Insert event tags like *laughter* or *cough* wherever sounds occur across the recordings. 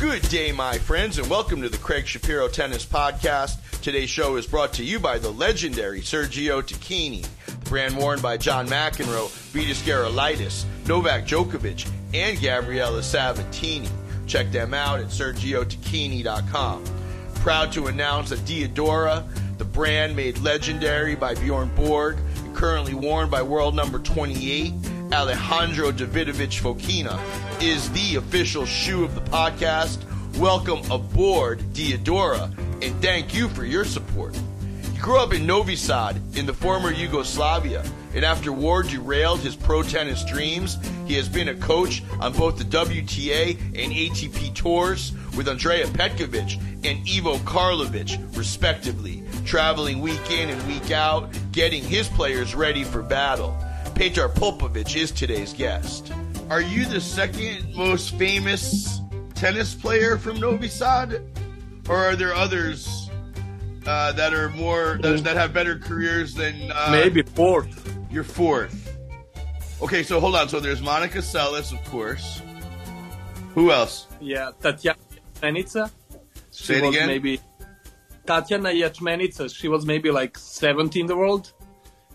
Good day, my friends, and welcome to the Craig Shapiro Tennis Podcast. Today's show is brought to you by the legendary Sergio Tacchini, the brand worn by John McEnroe, Vitas Gerulaitis, Novak Djokovic, and Gabriella Sabatini. Check them out at sergiotacchini.com. Proud to announce that Diadora, the brand made legendary by Bjorn Borg, and currently worn by world number 28, Alejandro Davidovich Fokina, is the official shoe of the podcast. Welcome aboard, Diadora, and thank you for your support. He grew up in Novi Sad in the former Yugoslavia, and after war derailed his pro tennis dreams, he has been a coach on both the WTA and ATP tours with Andrea Petkovic and Ivo Karlovic, respectively, traveling week in and week out, getting his players ready for battle. Petar Popovic is today's guest. Are you the second most famous tennis player from Novi Sad? Or are there others uh, that are more that, that have better careers than uh, Maybe fourth. you're fourth? Okay, so hold on. So there's Monica Seles, of course. Who else? Yeah, Tatiana Ječmenica. She Say it was again? maybe Tatiana Ječmenica. She was maybe like 70 in the world.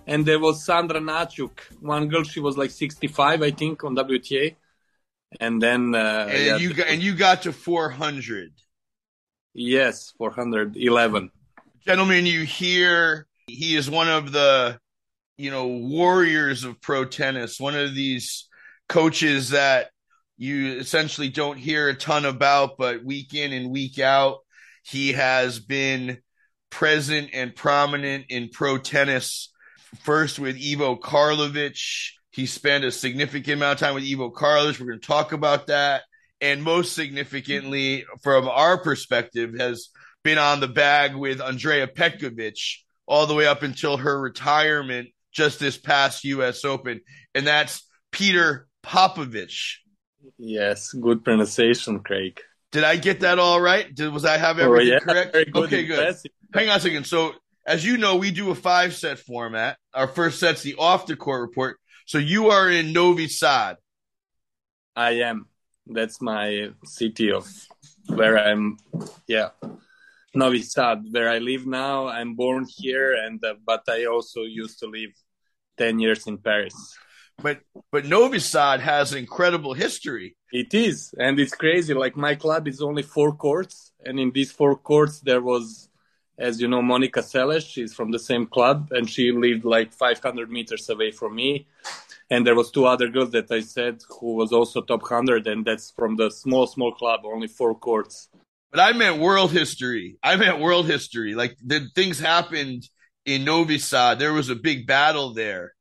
And there was Sandra Načuk, one girl. She was like 65, I think, on WTA. And then uh, And yeah, you got and you got to 400. yes, 411. Gentlemen, you hear he is one of the you know warriors of pro tennis, one of these coaches that you essentially don't hear a ton about, but week in and week out, he has been present and prominent in pro tennis. First with Ivo Karlovic. He spent a significant amount of time with Ivo Karlovic. We're going to talk about that. And most significantly, from our perspective, has been on the bag with Andrea Petkovic all the way up until her retirement just this past US Open. And that's Petar Popovic. Yes, good pronunciation, Craig. Did I get that all right? Did, was I have Oh, everything yeah, correct? good. Okay, good. impressive. Hang on a second. So, as you know, we do a five set format. Our first set's the off the court report. So, you are in Novi Sad. I am. That's my city of where I'm. Yeah, Novi Sad, where I live now. I'm born here, and uh, but I also used to live ten years in Paris. But but Novi Sad has incredible history. It is, and it's crazy. Like my club is only four courts, and in these four courts there was, as you know, Monica Seles. She's from the same club, and she lived like 500 meters away from me. And there was two other girls that I said who was also top 100, and that's from the small, small club, only four courts. But I meant world history. I meant world history. Like the things happened in Novi Sad. There was a big battle there.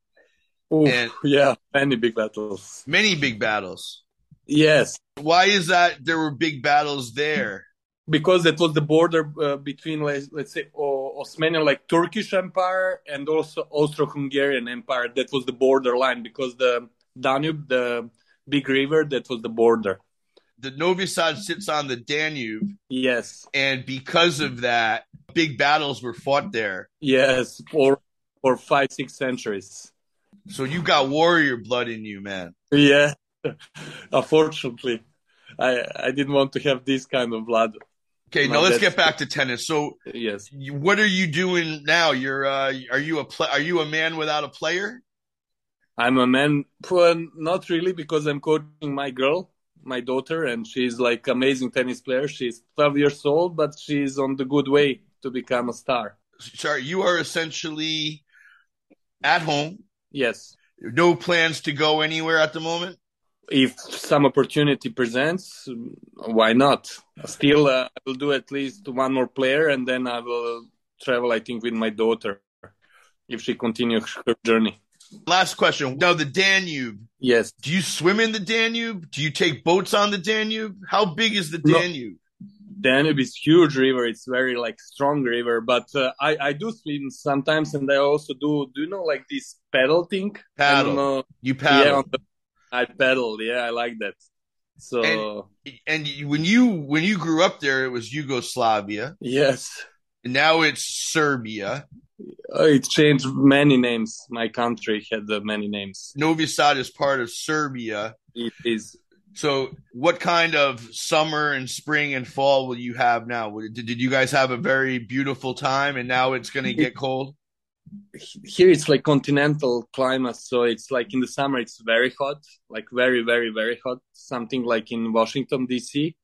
Oof, And- yeah, many big battles. Many big battles. Yes, Why is that there were big battles there? Because it was the border uh, between, let's, let's say, o- Osmanian, like Turkish Empire, and also Austro-Hungarian Empire. That was the border line because the Danube, the big river, that was the border. The Novi Sad sits on the Danube, Yes, and because of that, big battles were fought there. yes, for for five, six centuries. So you got warrior blood in you, man. Yeah, *laughs* unfortunately, I I didn't want to have this kind of blood. Okay, No, now let's get back to tennis. So, Yes. you, what are you doing now? You're uh, are you a pla are you a man without a player? I'm a man. Well, not really, because I'm coaching my girl, my daughter, and she's like amazing tennis player. She's 12 years old, but she's on the good way to become a star. Sorry, you are essentially at home. Yes, No plans to go anywhere at the moment. If some opportunity presents, why not? Still, uh, I will do at least one more player, and then I will travel. I think with my daughter, if she continues her journey. Last question. Now the Danube. Yes. Do you swim in the Danube? Do you take boats on the Danube? How big is the No. Danube? Danube is huge river. It's very like strong river, but uh, I I do swim sometimes, and I also do. Do you know like this paddle thing? I Paddle. don't know. You Yeah, paddle. on the, I paddle. Yeah, I like that. So And- and when you when you grew up there, it was Yugoslavia. yes, And now it's Serbia. Uh, it changed many names. My country had many names. Novi Sad is part of Serbia. It is So, what kind of summer and spring and fall will you have now? Did, did you guys have a very beautiful time and now it's going to get cold? Here it's like continental climate, so it's like in the summer it's very hot, like very, very, very hot, something like in Washington D.C.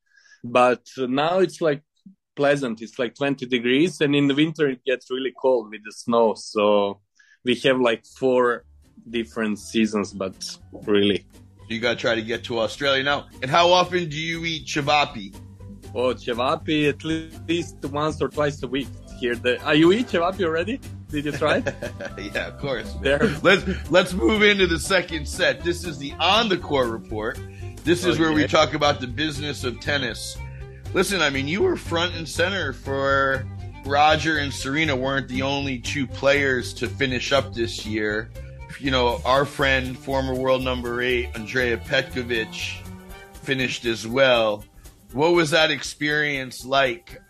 But now it's like pleasant. It's like 20 degrees, and in the winter it gets really cold with the snow. So we have like four different seasons, but really you got to try to get to Australia now. And how often do you eat cevapi? Oh, cevapi at least once or twice a week. Here, the are you eat cevapi already? Did you try? *laughs* yeah, of course. There. Let's let's move into the second set. This is the on the court report. This is okay. where we talk about the business of tennis. Listen, I mean, you were front and center for Roger and Serena weren't the only two players to finish up this year you know, our friend, former world number eight, Andrea Petkovic, finished as well. What was that experience like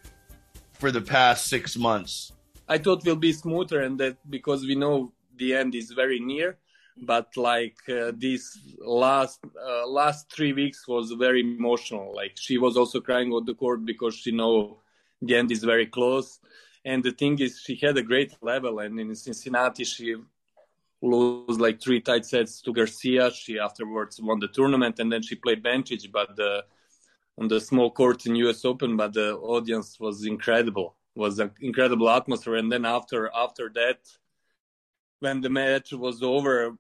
for the past six months? I thought will be smoother, and that because we know the end is very near. But like uh, last uh, last three weeks was very emotional. Like she was also crying on the court because she know the end is very close. And the thing is, she had a great level, and in Cincinnati she lose like three tight sets to Garcia. She afterwards won the tournament, and then she played Bencic, but the, on the small court in U.S. Open. But the audience was incredible. Was an incredible atmosphere. And then after after that, when the match was over,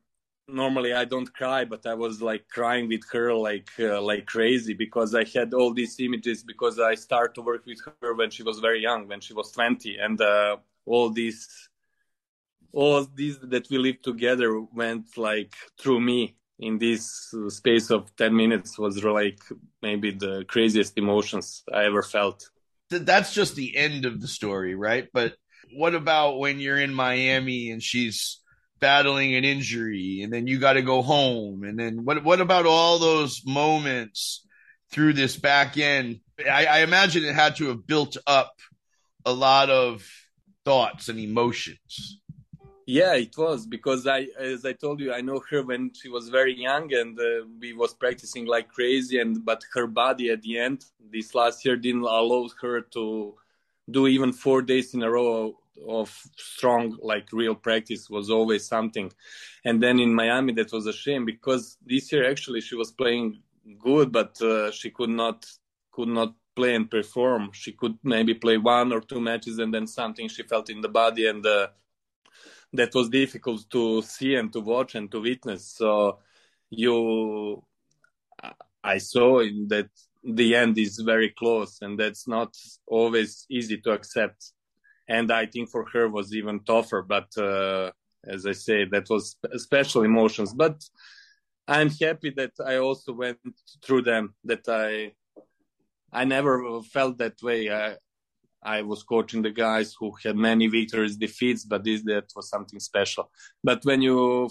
normally I don't cry, but I was like crying with her like uh, like crazy because I had all these images because I started to work with her when she was very young, when she was 20, and uh, all these all these that we lived together went like through me in this space of 10 minutes was like maybe the craziest emotions I ever felt. That's just the end of the story, right? But what about when you're in Miami and she's battling an injury and then you got to go home and then what what about all those moments through this back end? I, I imagine it had to have built up a lot of thoughts and emotions. Yeah, it was because I, as I told you, I know her when she was very young, and uh, we was practicing like crazy. And but her body at the end, this last year, didn't allow her to do even four days in a row of strong, like real practice. Was always something. And then in Miami, that was a shame because this year actually she was playing good, but uh, she could not could not play and perform. She could maybe play one or two matches, and then something she felt in the body and. Uh, that was difficult to see and to watch and to witness. So you, I saw in that the end is very close, and that's not always easy to accept. And I think for her was even tougher. But uh, as I say, that was special emotions. But I'm happy that I also went through them. That I I never felt that way. I, I was coaching the guys who had many victories, defeats, but this that was something special. But when you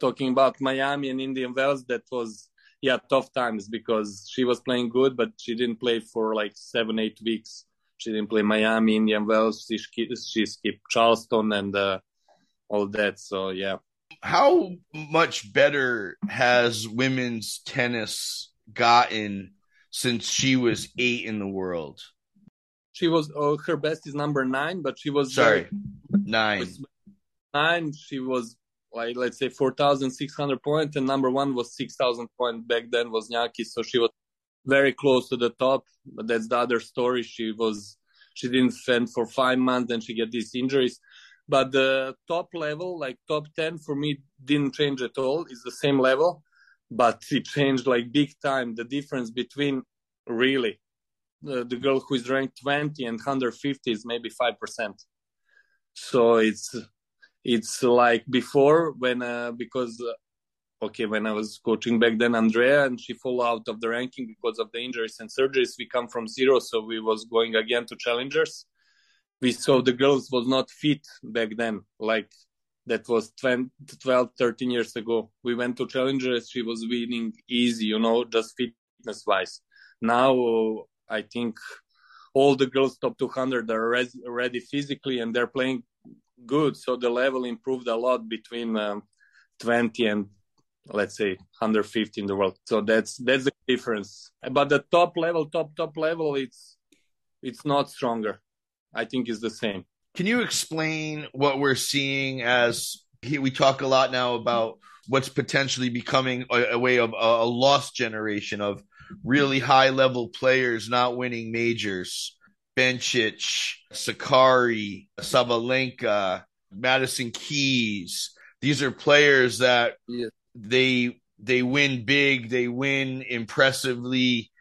talking about Miami and Indian Wells, that was yeah tough times because she was playing good, but she didn't play for like seven eight weeks. She didn't play Miami, Indian Wells. She she skipped Charleston and uh, all that. So yeah. How much better has women's tennis gotten since she was eight in the world? She was uh, her best is number nine, but she was sorry nine. Nine. She was like let's say four thousand six hundred points, and number one was six thousand point back then was Nyaki, so she was very close to the top. But that's the other story. She was she didn't fend for five months, and she get these injuries. But the top level, like top ten, for me didn't change at all. It's the same level, but it changed like big time. The difference between really the, the girl who is ranked 20 and 150 is maybe 5% so it's it's like before when uh, because uh, okay when i was coaching back then andrea and she fell out of the ranking because of the injuries and surgeries we come from zero. So we was going again to challengers. We saw the girls was not fit back then like that was 20, 12 13 years ago. We went to challengers she was winning easy you know just fitness wise now I think all the girls top 200 are ready physically and they're playing good. So the level improved a lot between um, 20 and let's say 150 in the world. So that's that's the difference. But the top level, top top level, it's it's not stronger. I think it's the same. Can you explain what we're seeing as we talk a lot now about what's potentially becoming a, a way of a, a lost generation of really high level players not winning majors. Bencic, Sakkari, Sabalenka, Madison Keys. These are players that yeah. they they win big, they win impressively,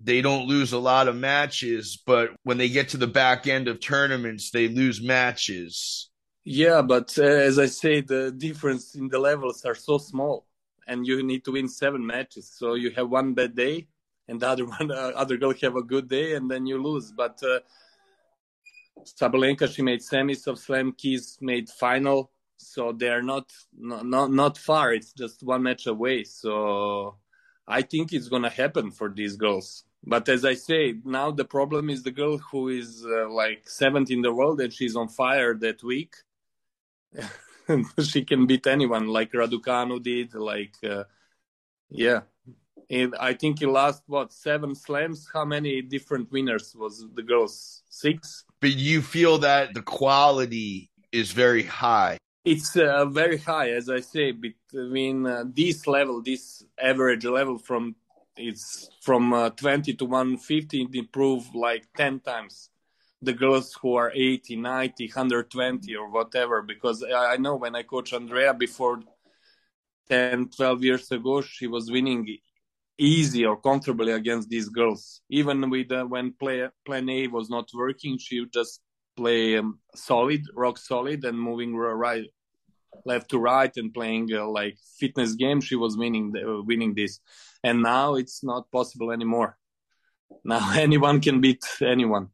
they don't lose a lot of matches, but when they get to the back end of tournaments, they lose matches. Yeah, but uh, as I say, the difference in the levels are so small, and you need to win seven matches. So you have one bad day, and the other *laughs* one, uh, other girl have a good day, and then you lose. But uh, Sabalenka, she made semis of Slam. Keys made final, so they are not not not, far. It's just one match away. So I think it's gonna happen for these girls. But as I say, now the problem is the girl who is uh, like seventh in the world and she's on fire that week. *laughs* she can beat anyone, like Raducanu did. Like, uh, yeah, I think he lost what seven slams. How many different winners was the girls? Six. But you feel that the quality is very high. It's uh, very high, as I say, between uh, this level, this average level from it's from uh, 20 to 150 it improved like 10 times the girls who are 80 90 120 or whatever because i know when i coach andrea before 10 12 years ago she was winning easy or comfortably against these girls. Even with uh, when play, plan a was not working she would just play um, solid rock solid and moving right left to right and playing uh, like fitness game. She was winning the, uh, winning this. And now it's not possible anymore. Now *laughs* anyone can beat anyone.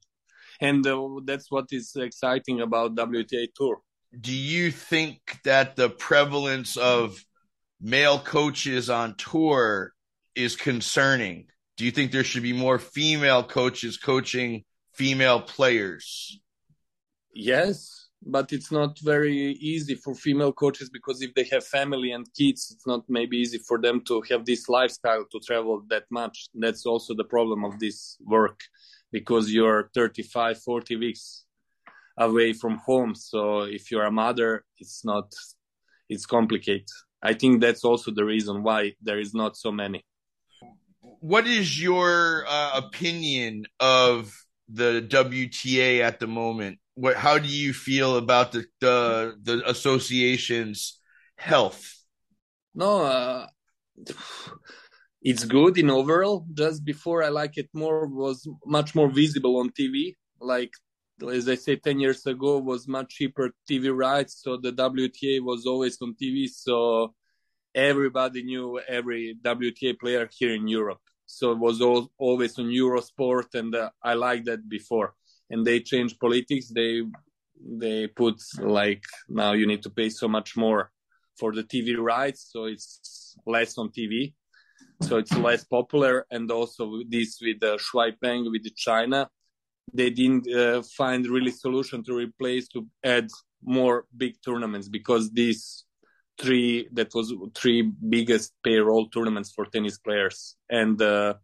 And uh, that's what is exciting about wta tour. Do you think that the prevalence of male coaches on tour is concerning. Do you think there should be more female coaches coaching female players? Yes but it's not very easy for female coaches because if they have family and kids it's not maybe easy for them to have this lifestyle to travel that much. That's also the problem of this work because you're 35 40 weeks away from home. So if you're a mother it's not it's complicated. I think that's also the reason why there is not so many what is your uh, opinion of the wta at the moment what how do you feel about the the, the association's health? No, uh, it's good in overall. Just before I like it more was much more visible on TV. Like as I said, ten years ago was much cheaper TV rights, so the WTA was always on TV. So everybody knew every WTA player here in Europe. So it was all, always on Eurosport, and uh, I liked that before. And they changed politics. They they put like now you need to pay so much more for the tv rights so it's less on tv so it's less popular and also this with the shuai peng with china they didn't uh, find really solution to replace to add more big tournaments because these three that was three biggest payroll tournaments for tennis players. And uh,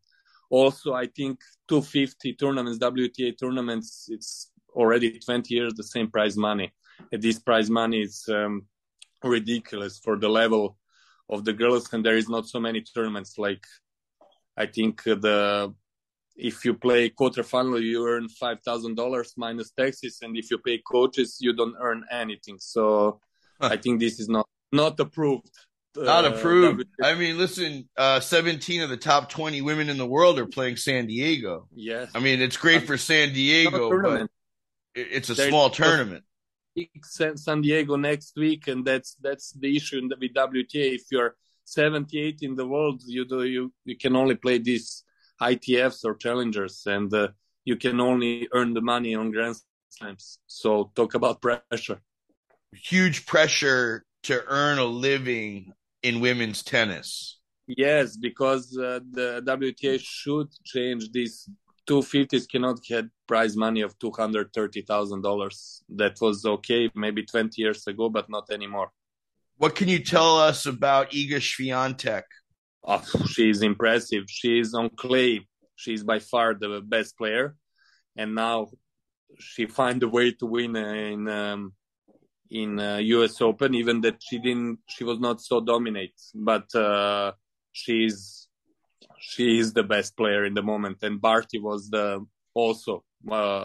also i think 250 tournaments wta tournaments it's already 20 years the same prize money. And this prize money is um, ridiculous for the level of the girls and there is not so many tournaments. Like i think the if you play quarterfinal you earn five thousand dollars minus taxes and if you pay coaches you don't earn anything. So huh. i think this is not not approved not uh, approved. I mean, listen, uh, 17 of the top 20 women in the world are playing San Diego. Yes. I mean, it's great for San Diego, but it's a There's small tournament. San Diego next week, and that's that's the issue in the, with WTA. If you're 78 in the world, you do you you can only play these ITFs or challengers, and uh, you can only earn the money on Grand Slams. So talk about pressure. Huge pressure to earn a living in women's tennis. Yes, because uh, the WTA should change this. 250s cannot get prize money of $230,000. That was okay maybe 20 years ago, but not anymore. What can you tell us about Iga Swiatek? Oh, she's impressive. She's on clay. She's by far the best player, and now she find a way to win in um, in uh, U.S. Open, even that she didn't. She was not so dominant, but uh, she's she is the best player in the moment. And Barty was the also uh,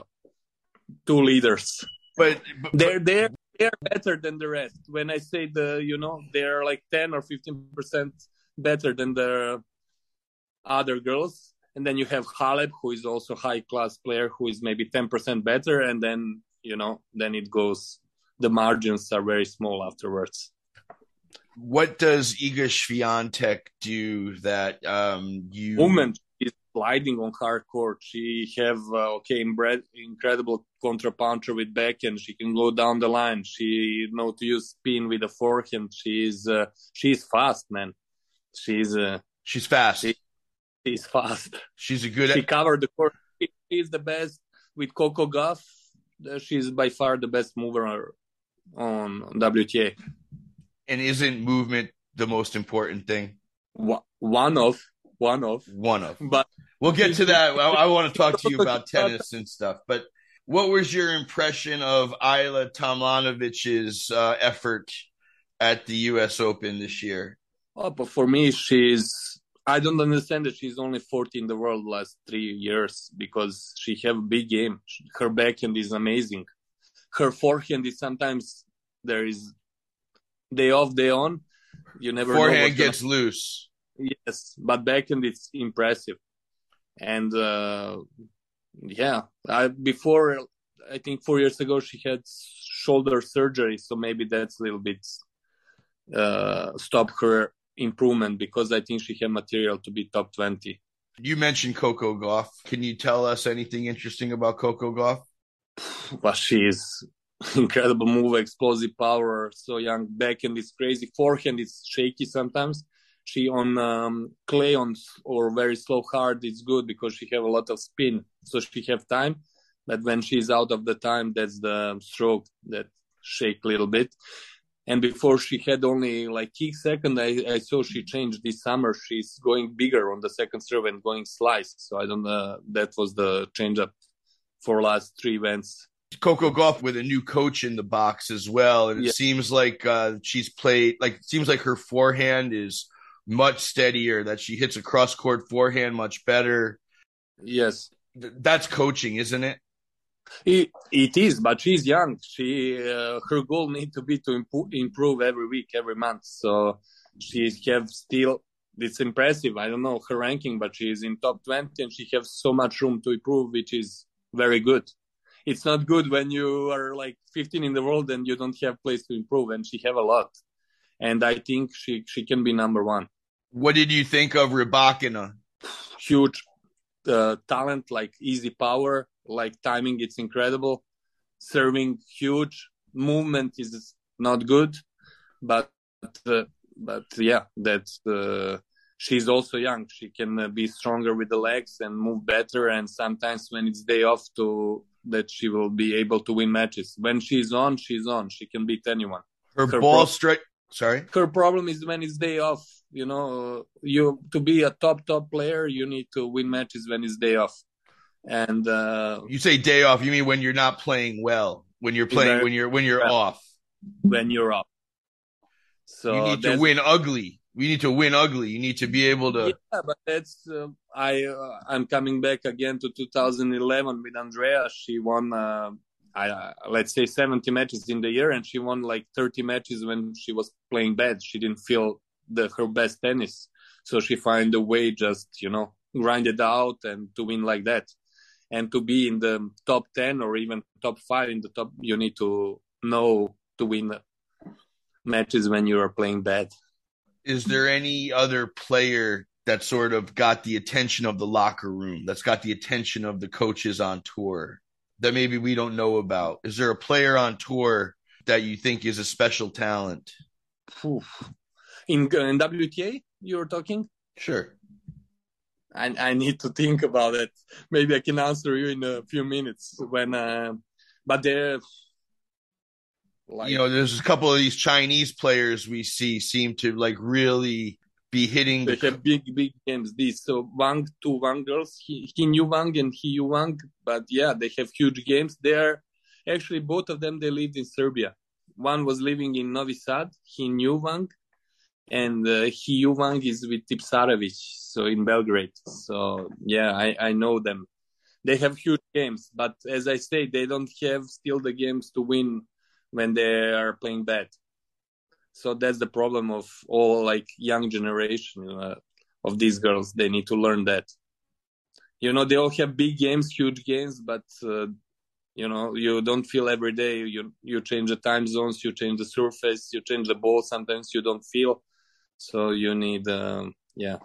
two leaders. But, but they're they're they're better than the rest. When I say the you know they're like ten or fifteen percent better than the other girls. And then you have Halep, who is also high class player, who is maybe ten percent better, and then you know then it goes. The margins are very small afterwards. What does Iga Swiatek do that um, you woman is sliding on hard court? She have uh, okay incredible contra puncher with backhand. She can go down the line. She know to use spin with the forehand. She's uh, she's fast, man. She's uh, she's fast. She, she's fast. She's a good. She covered the court. She's the best with Coco Gauff. She's by far the best mover on WTA. And isn't movement the most important thing? One of, one of, one of. But we'll get to that. I, I want to talk to you about *laughs* tennis and stuff. But what was your impression of Ajla Tomljanovic's uh, effort at the U.S. Open this year? Oh, but for me, she's. I don't understand that she's only 40 in the world last three years because she have a big game. Her backhand is amazing. Her forehand is sometimes there is day off, day on. You never forehand gets gonna... loose. Yes, but backhand it's impressive, and uh, yeah, I before I think four years ago she had shoulder surgery, so maybe that's a little bit uh, stop her improvement because I think she had material to be top 20. You mentioned Coco Gauff. Can you tell us anything interesting about Coco Gauff? Well, she's incredible move, explosive power, so young. Backhand is crazy. Forehand is shaky sometimes. She on um, clay on or very slow hard is good because she have a lot of spin, so she have time. But when she's out of the time, that's the stroke that shake a little bit and before she had only like kick second I, I saw she changed this summer she's going bigger on the second serve and going slice so i don't know that was the change up for last three events coco gauff with a new coach in the box as well and it yeah. seems like uh, she's played like it seems like her forehand is much steadier that she hits a cross court forehand much better yes that's coaching isn't it it, it is, but she's young. She uh, her goal need to be to improve, improve every week, every month. So she have still. It's impressive. I don't know her ranking, but she is in top twenty, and she has so much room to improve, which is very good. It's not good when you are like 15 in the world and you don't have place to improve, and she have a lot. And I think she she can be number one. What did you think of Rybakina? Huge uh, talent, like easy power like timing it's incredible serving huge movement is not good but uh, but yeah that's uh, she's also young she can uh, be stronger with the legs and move better and sometimes when it's day off to that she will be able to win matches. When she's on she's on. She can beat anyone. Her, her ball pro- strike sorry? Her problem is when it's day off you know you to be a top top player you need to win matches when it's day off. And uh, you say day off, you mean when you're not playing well, when you're playing, when you're when you're off, when you're off. So you need to win ugly. We need to win ugly. You need to be able to. Yeah, but that's uh, I. Uh, I'm coming back again to 2011 with Andrea. She won. Uh, I uh, let's say 70 matches in the year, and she won like 30 matches when she was playing bad. She didn't feel the her best tennis, so she find a way just you know grind it out and to win like that and to be in the top 10 or even top 5 in the top you need to know to win matches when you are playing bad is there any other player that sort of got the attention of the locker room that's got the attention of the coaches on tour that maybe we don't know about? Is there a player on tour that you think is a special talent? In, in wta you're talking? Sure. I, I need to think about it. Maybe I can answer you in a few minutes when, uh, but there, Like, you know, there's a couple of these Chinese players we see seem to like really be hitting. They the... have big, big games. This so Wang, two Wang girls, he, Xinyu Wang and he knew Wang, but yeah, they have huge games. They're actually both of them. They lived in Serbia. One was living in Novi Sad. Xinyu Wang, and uh, Xiyu Wang is with Tipsarevic, so in Belgrade. So yeah, I I know them. They have huge games, but as I say, they don't have still the games to win when they are playing bad. So that's the problem of all like young generation uh, of these girls. They need to learn that. You know, they all have big games, huge games, but uh, you know, you don't feel every day. You you change the time zones, you change the surface, you change the ball. Sometimes you don't feel. So you need, um, yeah,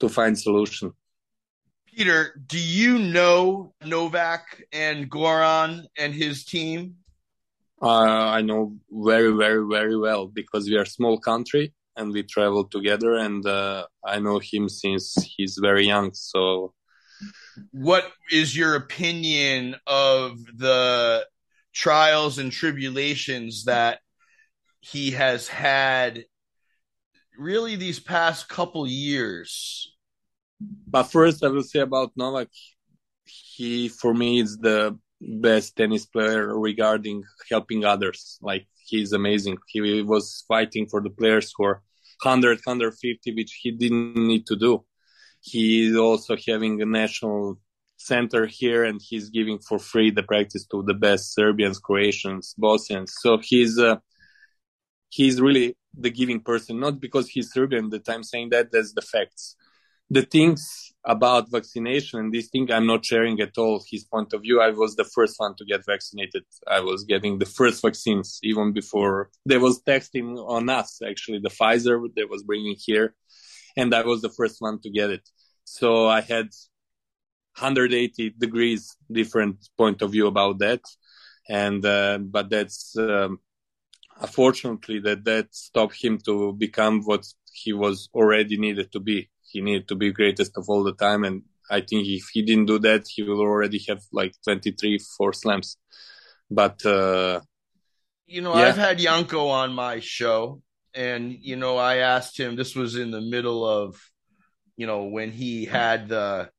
to find solution. Peter, do you know Novak and Goran and his team? Uh, I know very, very, very well because we are a small country and we travel together, and uh, I know him since he's very young. So, what is your opinion of the trials and tribulations that he has had really these past couple years. But first, I will say about Novak, he for me is the best tennis player regarding helping others. Like he's amazing. He was fighting for the players are 100, 150, which he didn't need to do. He is also having a national center here and he's giving for free the practice to the best Serbians, Croatians, Bosnians. So he's, uh, he's really the giving person, not because he's Serbian that I'm saying that, that's the facts. The things about vaccination and this thing, I'm not sharing at all his point of view. I was the first one to get vaccinated. I was getting the first vaccines even before there was testing on us, actually, the Pfizer that was bringing here. And I was the first one to get it. So I had 180 degrees different point of view about that. And, uh, but that's, um, unfortunately that that stopped him to become what he was already needed to be he needed to be greatest of all the time and i think if he didn't do that he will already have like 23 four slams but uh you know yeah. i've had Janko on my show and you know i asked him this was in the middle of you know when he had the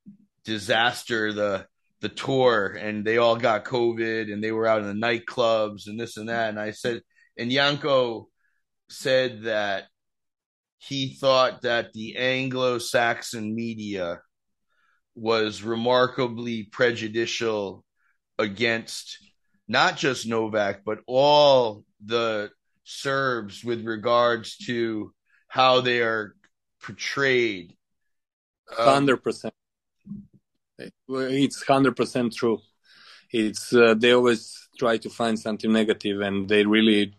disaster the the tour and they all got covid and they were out in the nightclubs and this and that and i said and Janko said that he thought that the Anglo-Saxon media was remarkably prejudicial against not just Novak but all the Serbs with regards to how they are portrayed. Hundred percent. It's hundred percent true. It's uh, they always try to find something negative, and they really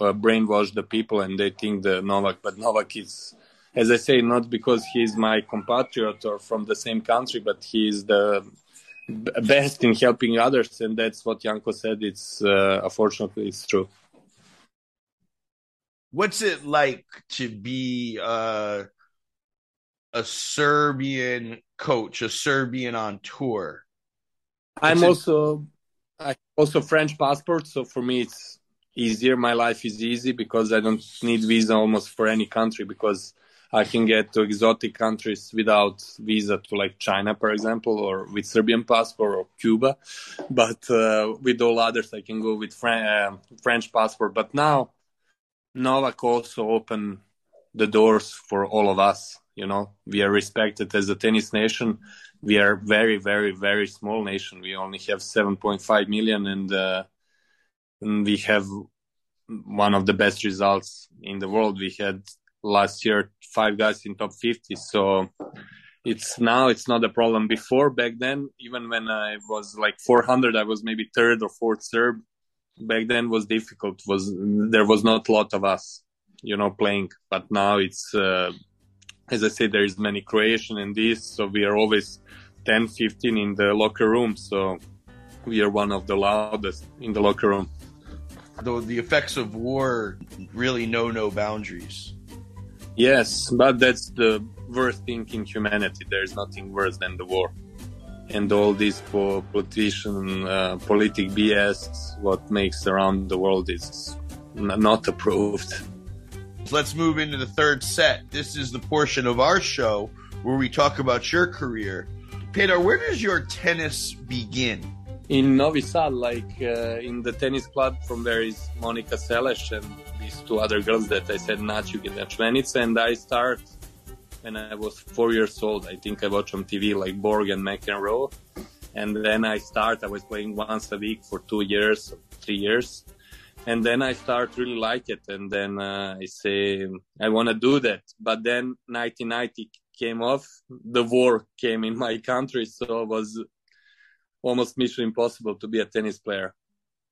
uh, brainwash the people and they think the Novak, but Novak is, as I say, not because he's my compatriot or from the same country, but he's the best in helping others, and that's what Janko said. It's uh, unfortunately it's true. What's it like to be uh, a Serbian coach, a Serbian on tour? I'm also I also French passport, so for me it's easier. My life is easy because I don't need visa almost for any country because I can get to exotic countries without visa to like China, for example, or with Serbian passport or Cuba. But uh, with all others, I can go with uh, French passport. But now Novak also opened the doors for all of us. You know, we are respected as a tennis nation. We are very, very, very small nation. We only have 7.5 million and uh, we have one of the best results in the world. We had last year five guys in top 50. So it's now it's not a problem. Before back then, even when I was like 400, I was maybe third or fourth Serb. Back then was difficult. Was there was not a lot of us, you know, playing. But now it's uh, as I said, there is many Croatian in this, so we are always 10, 15 in the locker room. So we are one of the loudest in the locker room the, the effects of war really know no boundaries. Yes, but that's the worst thing in humanity. There's nothing worse than the war. and all this politician uh, politic BS what makes around the world is not approved. Let's move into the third set. This is the portion of our show where we talk about your career. Peter, where does your tennis begin? In Novi Sad, like uh, in the tennis club from where is Monica Seles and these two other girls that I said Načuk and Načvenica, and I start when I was four years old. I think I watched on TV like Borg and McEnroe. And then I start, I was playing once a week for two years, three years. And then I start really like it. And then uh, I say, I want to do that. But then 1990 came off. The war came in my country. So it was almost mission impossible to be a tennis player.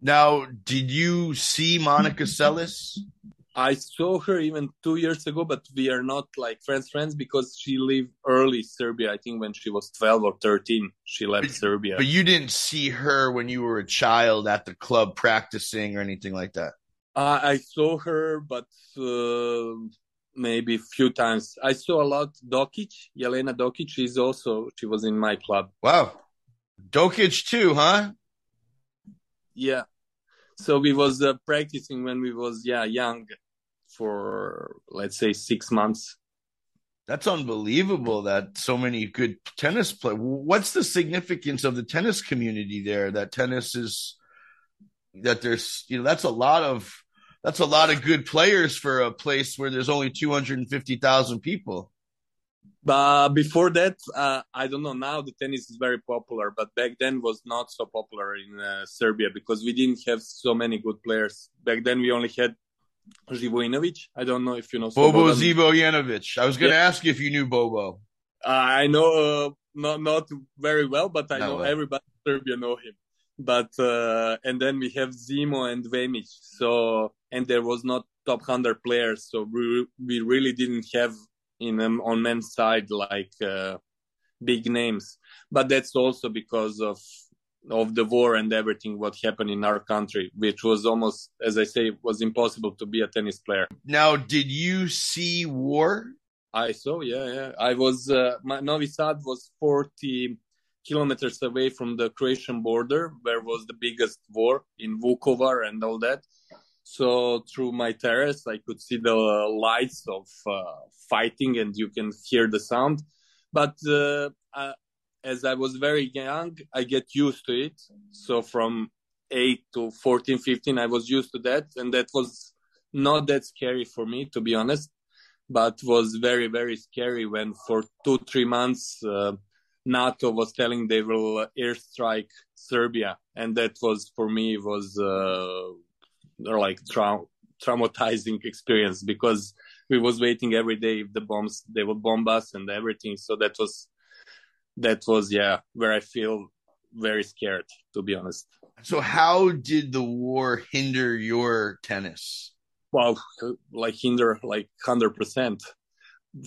Now, did you see Monica *laughs* Seles? I saw her even two years ago, but we are not like friends friends because she lived early Serbia. I think when she was twelve or thirteen, she left but, Serbia. But you didn't see her when you were a child at the club practicing or anything like that. Uh, I saw her, but uh, maybe a few times. I saw a lot. Dokic, Jelena Dokic is also she was in my club. Wow, Dokic too, huh? Yeah. So we was uh, practicing when we was yeah young for let's say six months. That's unbelievable that so many good tennis play. What's the significance of the tennis community there? That tennis is that there's you know that's a lot of that's a lot of good players for a place where there's only 250,000 people. But before that, uh, I don't know. Now the tennis is very popular, but back then was not so popular in uh, Serbia because we didn't have so many good players. Back then we only had Živojinovic. I don't know if you know Bobo Živojinovic. I was going to yeah. ask you if you knew Bobo. Uh, I know uh, not not very well, but I know everybody in Serbia know him. But uh, and then we have Zimo and Vemic. So and there was not top hundred players, so we we really didn't have in um, on men's side like uh, big names. But that's also because of of the war and everything what happened in our country, which was almost, as I say, was impossible to be a tennis player. Now, did you see war? I saw, yeah, yeah. I was, uh, my, Novi Sad was 40 kilometers away from the Croatian border, where was the biggest war in Vukovar and all that. So through my terrace, I could see the lights of uh, fighting and you can hear the sound. But uh, as I was very young, I get used to it. So from 8 to 14, 15, I was used to that. And that was not that scary for me, to be honest, but was very, very scary when for two, three months, uh, NATO was telling they will airstrike Serbia. And that was for me was, uh, like tra- traumatizing experience because we was waiting every day if the bombs, they would bomb us and everything. So that was, that was yeah where I feel very scared to be honest. So how did the war hinder your tennis? Well, like hinder like hundred percent.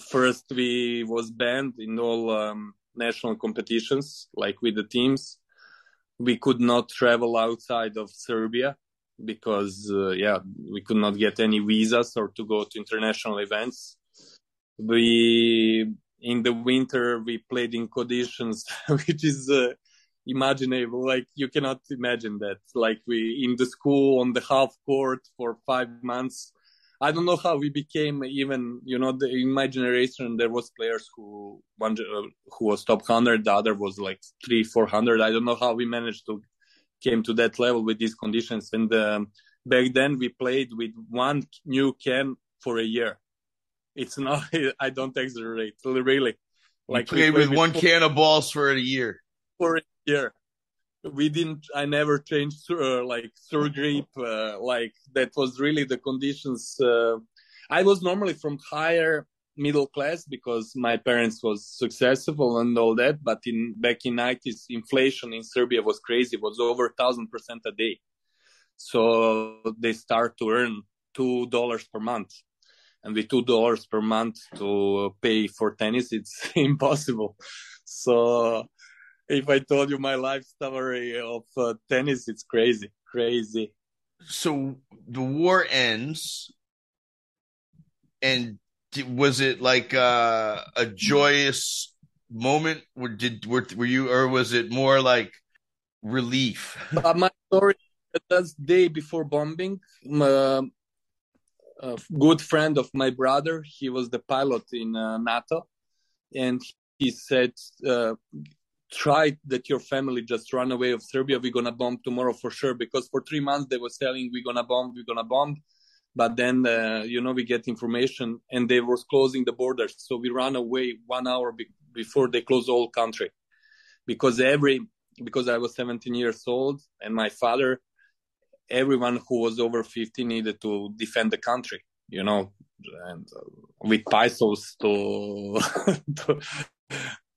First, we was banned in all um, national competitions, like with the teams. We could not travel outside of Serbia because, uh, yeah, we could not get any visas or to go to international events. We in the winter we played in conditions *laughs* which is uh, imaginable. Like you cannot imagine that. Like we in the school on the half court for five months. I don't know how we became even you know the, in my generation there was players who one uh, who was top 100 the other was like 3 400 i don't know how we managed to came to that level with these conditions and um, back then we played with one new can for a year it's not. *laughs* I don't exaggerate. Really, like you played with one can of balls for a year. For a year, we didn't. I never changed uh, like surgery. *laughs* Uh, like that was really the conditions. Uh, I was normally from higher middle class because my parents was successful and all that. But in back in nineties, inflation in Serbia was crazy. It was over thousand percent a day. So they start to earn two dollars per month and with two dollars per month to pay for tennis, it's *laughs* impossible. So if I told you my life story of uh, tennis, it's crazy, crazy. So the war ends, and was it like uh, a joyous moment? Were, did were, were you, or was it more like relief? uh, my story that's day before bombing. My, a good friend of my brother, he was the pilot in uh, NATO, and he said, uh, "Try that your family just run away of Serbia. We're gonna bomb tomorrow for sure." Because for three months they were telling we're gonna bomb, we're gonna bomb, but then uh, you know we get information and they were closing the borders, so we ran away one hour be- before they close all country, because every because I was 17 years old and my father everyone who was over 50 needed to defend the country, you know, and uh, with pistols to, *laughs* to,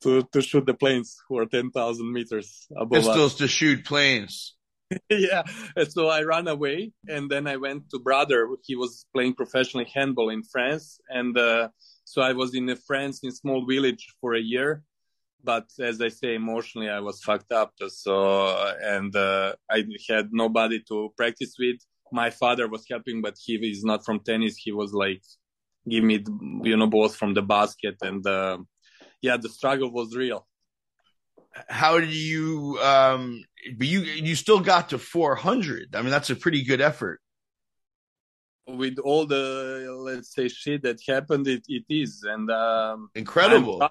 to to shoot the planes who are 10,000 meters above Pistols us. to shoot planes. *laughs* yeah, so I ran away, and then I went to brother. He was playing professionally handball in France, and uh, so I was in France in small village for a year but as I say, emotionally, I was fucked up. So, and uh, I had nobody to practice with. My father was helping, but he is not from tennis. He was like, give me, you know, balls from the basket. And uh, yeah, the struggle was real. How do you, um, but you, you still got to 400. I mean, that's a pretty good effort. With all the, let's say, shit that happened, it, it is. And um, incredible. I'm,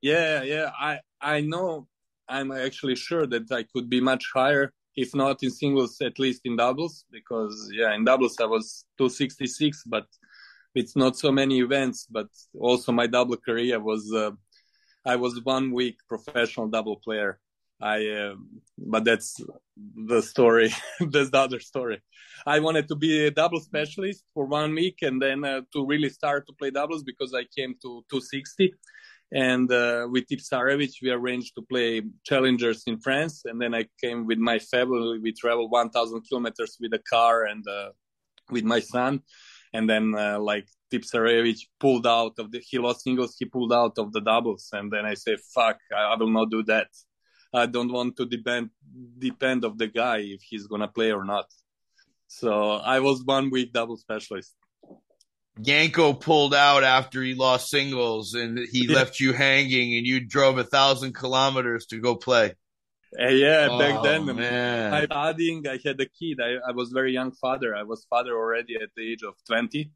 yeah, yeah. I I know. I'm actually sure that I could be much higher, if not in singles, at least in doubles. Because yeah, in doubles I was 266, but it's not so many events. But also my double career was. Uh, I was one week professional double player. I, uh, but that's the story. *laughs* that's the other story. I wanted to be a double specialist for one week and then uh, to really start to play doubles because I came to 260 and uh, with Tipsarevic we arranged to play challengers in France and then I came with my family we traveled 1000 kilometers with a car and uh, with my son and then uh, like Tipsarevic pulled out of the he lost singles he pulled out of the doubles and then I say fuck I, I will not do that I don't want to depend depend of the guy if he's gonna play or not so I was one week double specialist Janko pulled out after he lost singles and he yeah. left you hanging and you drove a thousand kilometers to go play. Uh, yeah, oh, back then, man. I studying, I had a kid. I, I was very young father. I was father already at the age of 20,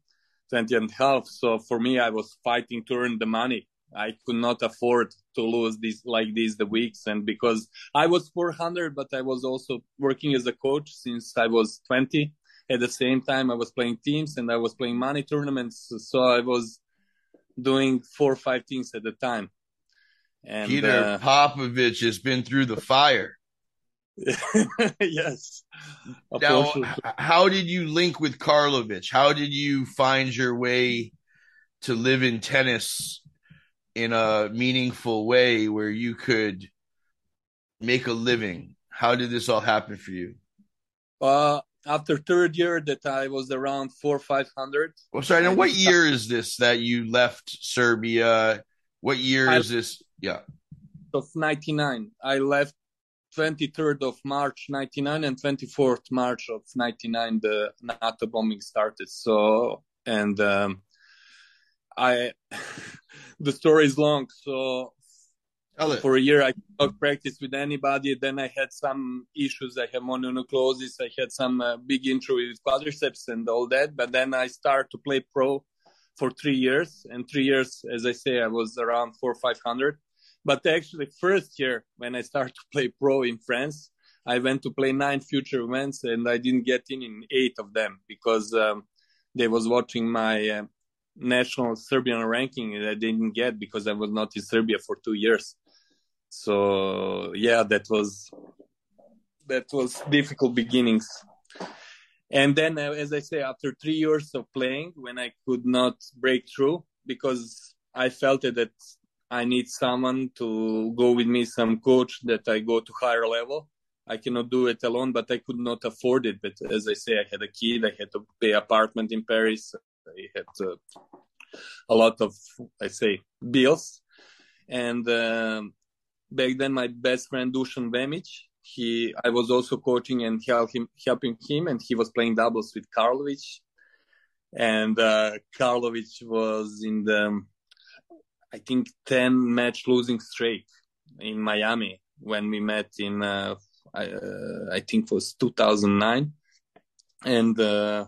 20 and a half. So for me, I was fighting to earn the money. I could not afford to lose these like these the weeks. And because I was 400, but I was also working as a coach since I was 20 at the same time i was playing teams and i was playing money tournaments so i was doing four or five things at the time and peter uh, popovic has been through the fire *laughs* yes now how did you link with karlovic how did you find your way to live in tennis in a meaningful way where you could make a living how did this all happen for you uh after third year that I was around four five hundred. Well, sorry. Now, what year is this that you left Serbia? What year I, is this? Yeah, of ninety nine. I left twenty third of March ninety nine and twenty fourth March of ninety nine. The NATO bombing started. So and um, I, *laughs* the story is long. So for a year, I could not practice with anybody. Then I had some issues. I had mononucleosis. I had some uh, big injury with quadriceps and all that. But then I started to play pro for three years. And three years, as I say, I was around four five hundred. But actually, first year when I started to play pro in France, I went to play nine future events, and I didn't get in in eight of them because um, they was watching my uh, national Serbian ranking that I didn't get because I was not in Serbia for two years. So yeah that was that was difficult beginnings. And then uh, as i say after three years of playing when i could not break through because i felt that i need someone to go with me some coach that i go to higher level i cannot do it alone but i could not afford it but as i say i had a kid i had to pay apartment in paris i had uh, a lot of i say bills and um, back then my best friend Dusan Vemic. He, I was also coaching and help him, helping him, and he was playing doubles with Karlovic. And uh, Karlovic was in the, I think, 10 match losing streak in Miami when we met in, uh, I, uh, I think was 2009. And, uh,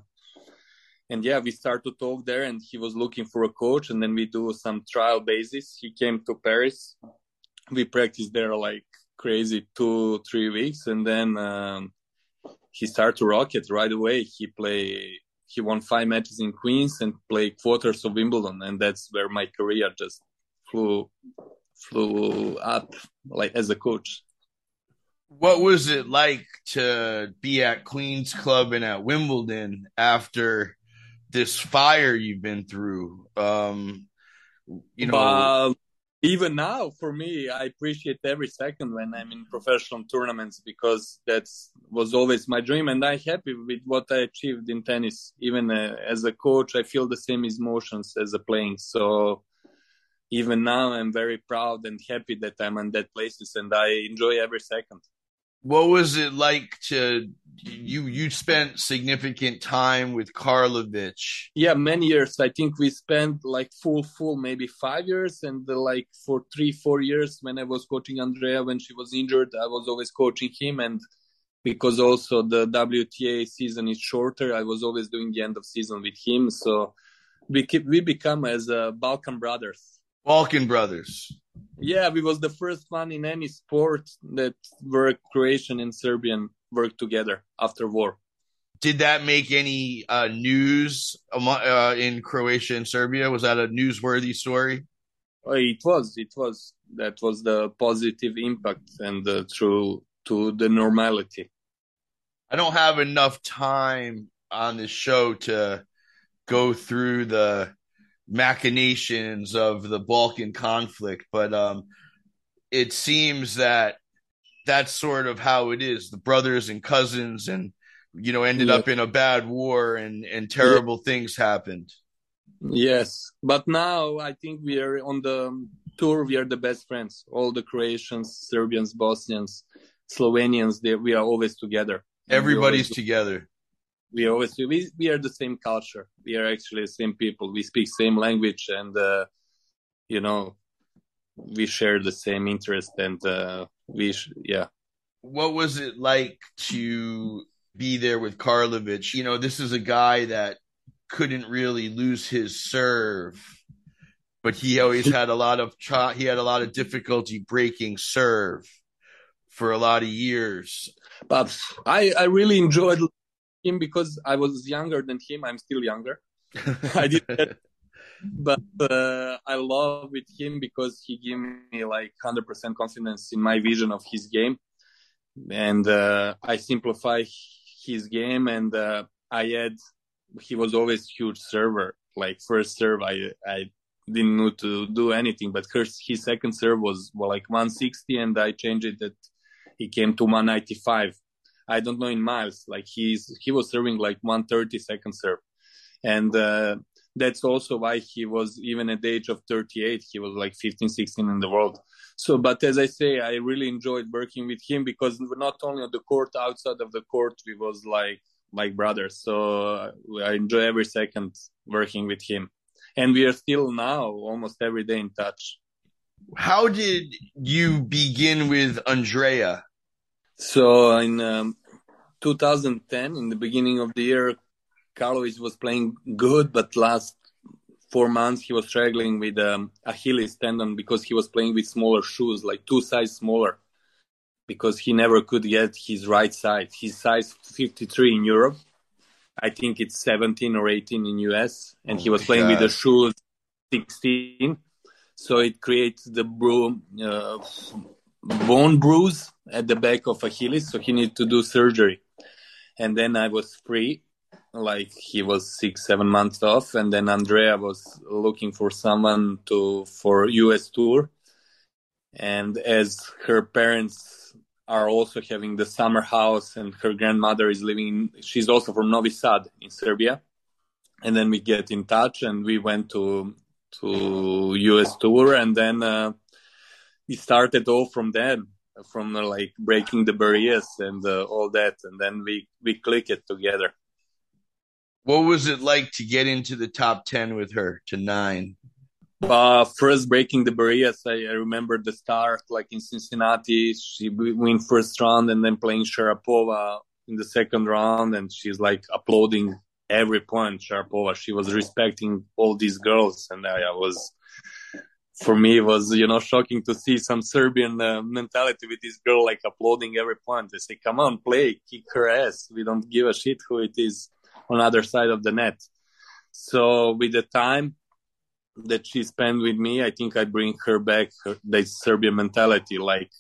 and yeah, we start to talk there and he was looking for a coach and then we do some trial basis. He came to Paris. We practiced there like crazy two, three weeks. And then, um, he started to rocket right away. He play, he won five matches in Queens and played quarters of Wimbledon. And that's where my career just flew, flew up like as a coach. What was it like to be at Queens Club and at Wimbledon after this fire you've been through. Um, you know, but even now, for me, I appreciate every second when I'm in professional tournaments because that was always my dream, and I'm happy with what I achieved in tennis. Even uh, as a coach, I feel the same emotions as a playing. So even now, I'm very proud and happy that I'm in that places, and I enjoy every second. What was it like to you you spent significant time with Karlovic yeah many years. I think we spent like full full maybe five years and like for three four years when i was coaching andrea when she was injured i was always coaching him and because also the wta season is shorter i was always doing the end of season with him. So we keep we become as uh, balkan brothers balkan brothers yeah, we was the first one in any sport that were Croatian and Serbian work together after war. Did that make any uh, news uh, in Croatia and Serbia? Was that a newsworthy story? It was. It was. That was the positive impact and the true to the normality. I don't have enough time on this show to go through the machinations of the Balkan conflict, but um, it seems that that's sort of how it is. The brothers and cousins, and you know, ended yeah. up in a bad war, and and terrible yeah. things happened. Yes, but now I think we are on the tour. We are the best friends. All the Croatians, Serbians, Bosnians, Slovenians. They, we are always together. Everybody's always, together we always we we are the same culture. We are actually the same people. We speak same language, and uh, you know, we share the same interest. And uh, we sh- yeah. What was it like to be there with Karlovic? You know, this is a guy that couldn't really lose his serve, but he always had a lot of he had a lot of difficulty breaking serve for a lot of years. But I I really enjoyed him because I was younger than him. I'm still younger. I did *laughs* that. But uh, I love with him because he gave me like 100% confidence in my vision of his game. And uh, I simplify his game and uh, I had, he was always huge server. Like first serve, I, I didn't know to do anything, but his, his second serve was well, like 160 and I changed it that he came to 195 I don't know in miles. Like he's he was serving like 130 second serve, and uh, that's also why he was even at the age of 38 he was like 15 16 in the world. So but as i say i really enjoyed working with him because not only on the court outside of the court we was like like brothers. So i enjoy every second working with him. And we are still now almost every day in touch. How did you begin with andrea? So in um, 2010, in the beginning of the year, Carlos was playing good, but last four months he was struggling with um, Achilles tendon because he was playing with smaller shoes, like two size smaller, because he never could get his right size. His size 53 in Europe, I think it's 17 or 18 in US, and oh he was playing God. with the shoes 16. So it creates the bro- uh, bone bruise at the back of Achilles, so he needed to do surgery. And then I was free, like he was six, seven months off, and then Andrea was looking for someone to for US tour. And as her parents are also having the summer house, and her grandmother is living, she's also from Novi Sad in Serbia. And then we get in touch, and we went to to US tour, and then. Uh, we started all from then from like breaking the barriers and uh, all that and then we we click it together what was it like to get into the top 10 with her to nine uh, first breaking the barriers, I, I, remember the start like in Cincinnati. She win first round and then playing Sharapova in the second round, and she's like applauding every point. Sharapova, she was respecting all these girls, and I, I was for me it was you know shocking to see some Serbian uh, mentality with this girl like applauding every point. They say, "Come on, play, kick her ass. We don't give a shit who it is on other side of the net." So with the time that she spent with me, I think I bring her back her, the Serbian mentality, like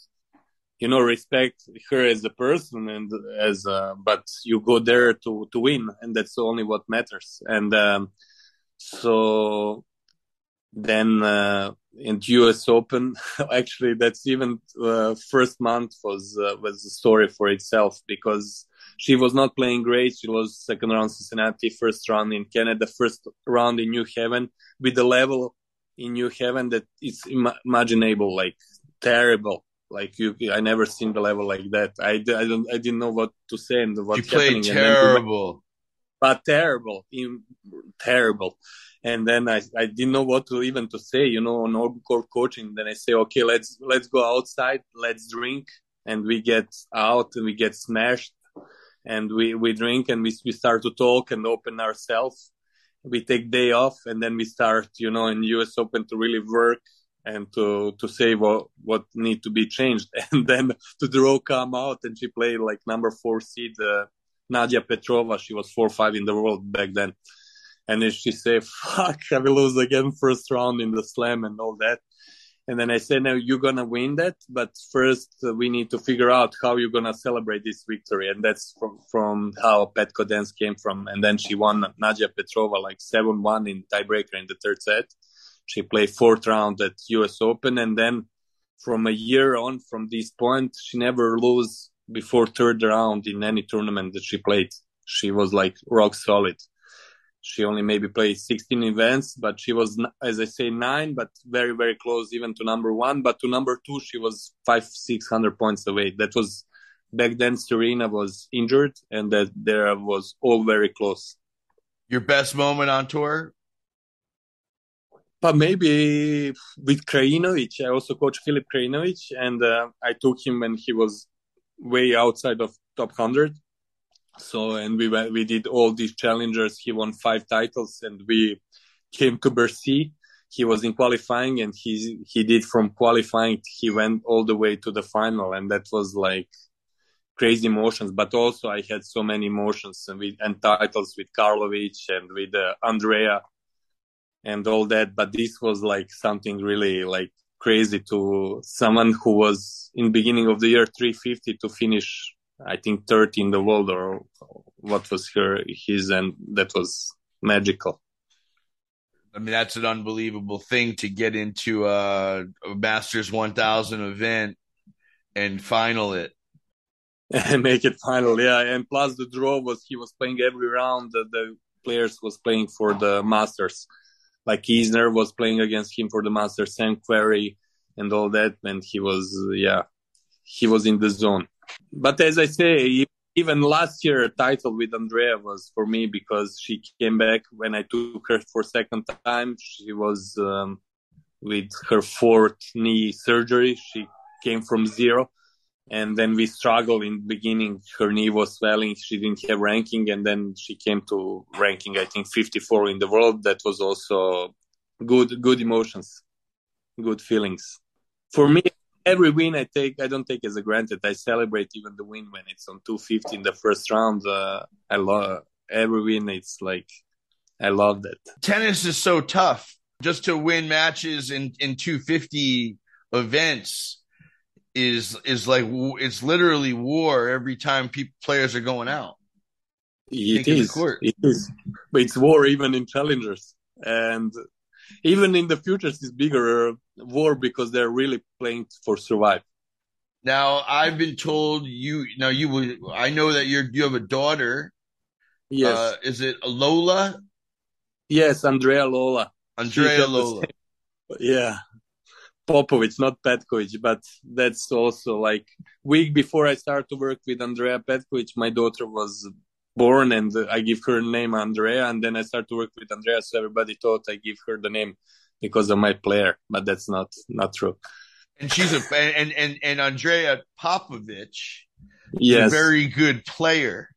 you know, respect her as a person and as, a, but you go there to to win, and that's only what matters. And um, so then uh, in U.S. Open, *laughs* actually, that's even uh, first month was uh, was a story for itself because she was not playing great. She was second round Cincinnati, first round in Canada, first round in New Haven with the level in New Haven that it's imaginable, like terrible. Like you, I never seen the level like that. I, I don't, I didn't know what to say and what. You played terrible, but terrible, terrible. And then I, I didn't know what to even to say, you know, on all court coaching. Then I say, okay, let's let's go outside, let's drink, and we get out and we get smashed and we, we drink and we, we start to talk and open ourselves. We take day off and then we start, you know, in US Open to really work and to, to say what, what need to be changed. *laughs* And then to draw come out and she played like number four seed, uh, Nadia Petrova. She was four, five in the world back then. And then she said, fuck, I will lose again first round in the slam and all that. And then I said, no, you're to win that. But first, uh, we need to figure out how you're to celebrate this victory. And that's from, from how Petko Dance came from. And then she won Nadia Petrova like 7 1 in tiebreaker in the third set. She played fourth round at US Open. And then from a year on, from this point, she never lose before third round in any tournament that she played. She was like rock solid she only maybe played 16 events, but she was, as I say, nine, but very, very close even to number one. But to number two, she was five, 600 points away. That was back then, Serena was injured and that there was all very close. Your best moment on tour? But maybe with Krajinovic. I also coached Filip Krajinovic, and uh, I took him when he was way outside of top 100 so and we went, we did all these challengers. He won five titles, and we came to Bercy. He was in qualifying, and he he did from qualifying. He went all the way to the final, and that was like crazy emotions. But also, I had so many emotions and with and titles with Karlovic and with uh, Andrea and all that. But this was like something really like crazy to someone who was in beginning of the year 350 to finish I think 30 in the world or what was her his and that was magical. I mean that's an unbelievable thing to get into a, a Masters 1000 event and final it *laughs* and make it final. Yeah, and plus the draw was he was playing every round that the players was playing for the Masters. Like Isner was playing against him for the Masters, Sam Querrey and all that, and he was yeah, he was in the zone. But as I say, even last year, title with Andrea was for me because she came back when I took her for second time. She was um, with her fourth knee surgery. She came from zero, and then we struggled in the beginning. Her knee was swelling. She didn't have ranking, and then she came to ranking. I think 54 in the world. That was also good, good emotions, good feelings. For me, every win I take, I don't take as a granted. I celebrate even the win when it's on 250 in the first round. Uh, I love every win. It's like, I love that. Tennis is so tough just to win matches in, in 250 events is, is like, it's literally war every time people, players are going out. It is. It is. But it's war even in challengers. And *laughs* even in the future is bigger war because they're really playing for survive. Now I've been told you now you will I know that you're you have a daughter. Yes. Uh, is it Lola? Yes, Andrea Lola. Andrea Lola. Yeah. Popovic, not Petkovic, but that's also like week before I start to work with Andrea Petkovic, my daughter was born and I give her name Andrea and then I start to work with Andrea so everybody thought I give her the name because of my player, but that's not not true. And she's a and and and Andrea Popovic, yes, very good player.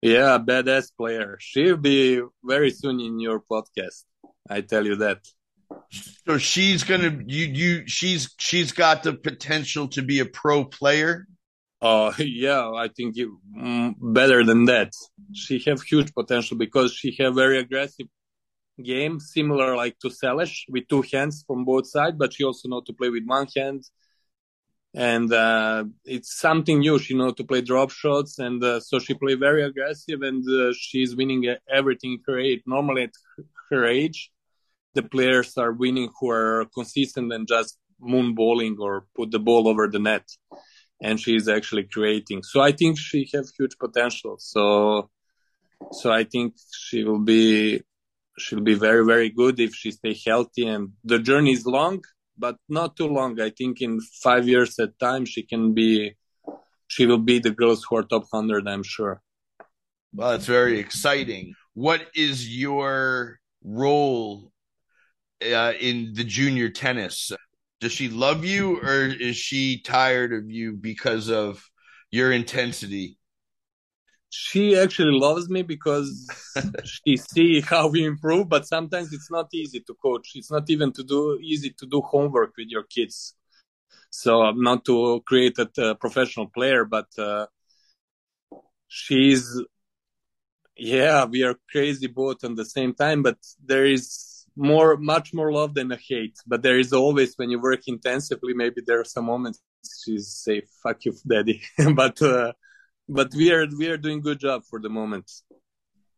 Yeah, badass player. She'll be very soon in your podcast. I tell you that. So she's gonna you you she's she's got the potential to be a pro player. Uh, yeah, I think mm, better than that. She have huge potential because she have very aggressive game, similar like to Seles with two hands from both sides, but she also know to play with one hand. And uh, it's something new. She know to play drop shots, and uh, so she play very aggressive, and uh, she's winning everything her age. Normally at her age, the players are winning who are consistent and just moonballing or put the ball over the net and she's actually creating. So i think she has huge potential. So so i think she will be she'll be very very good if she stay healthy. And the journey is long but not too long. I think in five years at time she can be she will be the girls who are top 100 i'm sure. Well it's very exciting. What is your role uh, in the junior tennis does she love you or is she tired of you because of your intensity? She actually loves me because *laughs* she see how we improve but sometimes it's not easy to coach. It's not even to do easy to do homework with your kids. So not to create a, professional player but uh, she's yeah we are crazy both at the same time but there is more much more love than a hate but there is always when you work intensively maybe there are some moments she's say fuck you daddy *laughs* but uh, but we are we are doing good job for the moment.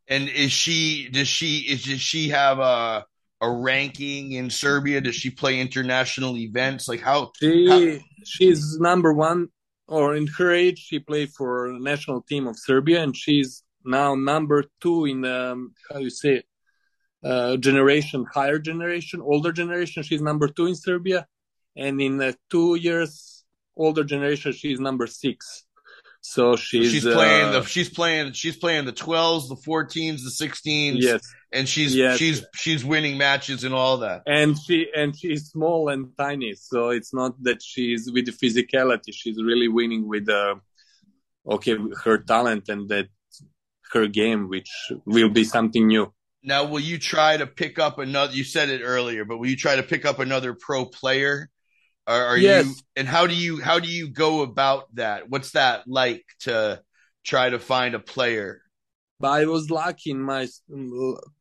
And is she does she is does she have a a ranking in Serbia? Does she play international events? Like how she how... she's number one or in her age she played for national team of Serbia and she's now number two in um, how you say it, uh, generation higher generation older generation she's number two in Serbia and in uh, two years older generation she's number six so she's, she's playing uh, the she's playing she's playing the 12s, the 14s, the 16s. Yes. And she's yes. she's she's winning matches and all that. And she and she's small and tiny, so it's not that she's with the physicality. She's really winning with uh okay her talent and that her game, which will be something new. Now, will you try to pick up another? You said it earlier, but will you try to pick up another pro player are, are yes. you and how do you how do you go about that? What's that like to try to find a player? But I was lucky in my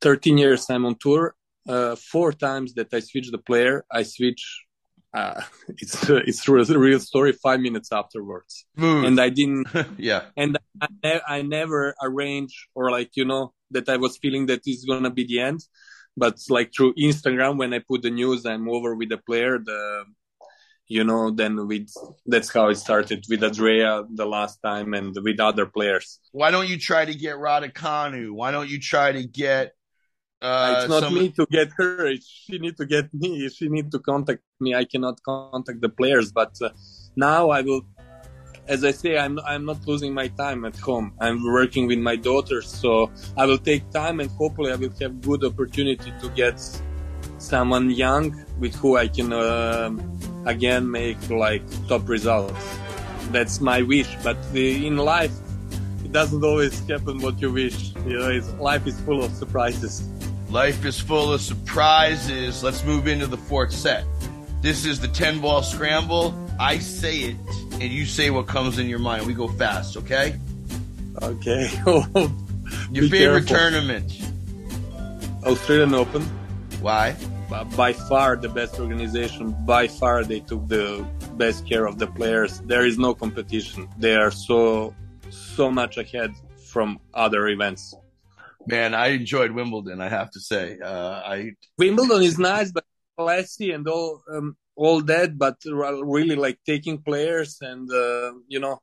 13 years I'm on tour. Uh, four times that I switched the player, I switch. Uh, *laughs* it's it's a real story. Five minutes afterwards, and I didn't. *laughs* yeah, and I, I never arrange or like you know that I was feeling that is gonna be the end, but like through Instagram when I put the news, I'm over with the player. The you know then with that's how it started with Andrea the last time and with other players. Why don't you try to get Raducanu? Why don't you try to get uh, it's not some... me to get her. She need to get me. She need to contact me. I cannot contact the players. But uh, now i will as i say i'm i'm not losing my time at home i'm working with my daughters so i will take time and hopefully i will have good opportunity to get someone young with who i can uh, again make like top results. That's my wish. But in life, it doesn't always happen what you wish. You know, life is full of surprises. Life is full of surprises. Let's move into the fourth set. This is the 10 ball scramble. I say it, and you say what comes in your mind. We go fast, okay? Okay. *laughs* your favorite careful. tournament? Australian Open. Why? by far the best organization. By far, they took the best care of the players. There is no competition. They are so so much ahead from other events. Man, I enjoyed Wimbledon. I have to say, uh, I Wimbledon is nice, but classy and all um, all that. But really, like taking players and uh, you know,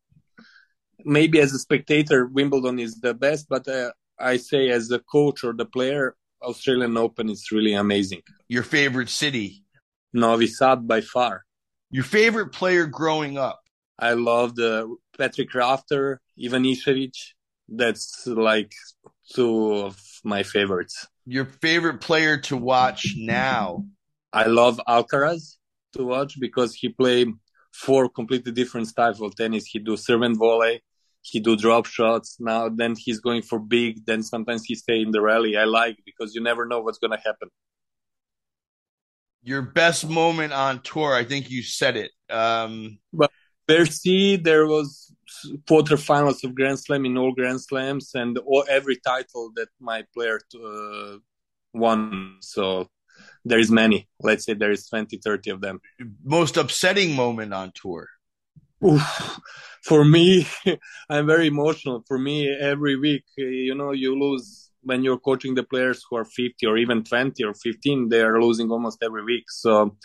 maybe as a spectator, Wimbledon is the best. But uh, I say as a coach or the player, Australian Open is really amazing. Your favorite city? Novi Sad by far. Your favorite player growing up? I loved uh, Patrick Rafter, Ivanisevic. That's like two of my favorites. Your favorite player to watch now? I love Alcaraz to watch because he play four completely different styles of tennis. He do serve and volley, he do drop shots. Now then he's going for big. Then sometimes he stay in the rally. I like because you never know what's gonna happen. Your best moment on tour, I think you said it. Um, but Bercy, there was quarterfinals of Grand Slam in all Grand Slams and all, every title that my player to, uh, won. So there is many. Let's say there is 20, 30 of them. Most upsetting moment on tour. Oof. For me, *laughs* I'm very emotional. For me, every week, eh, you know, you lose when you're coaching the players who are 50 or even 20 or 15. They are losing almost every week. So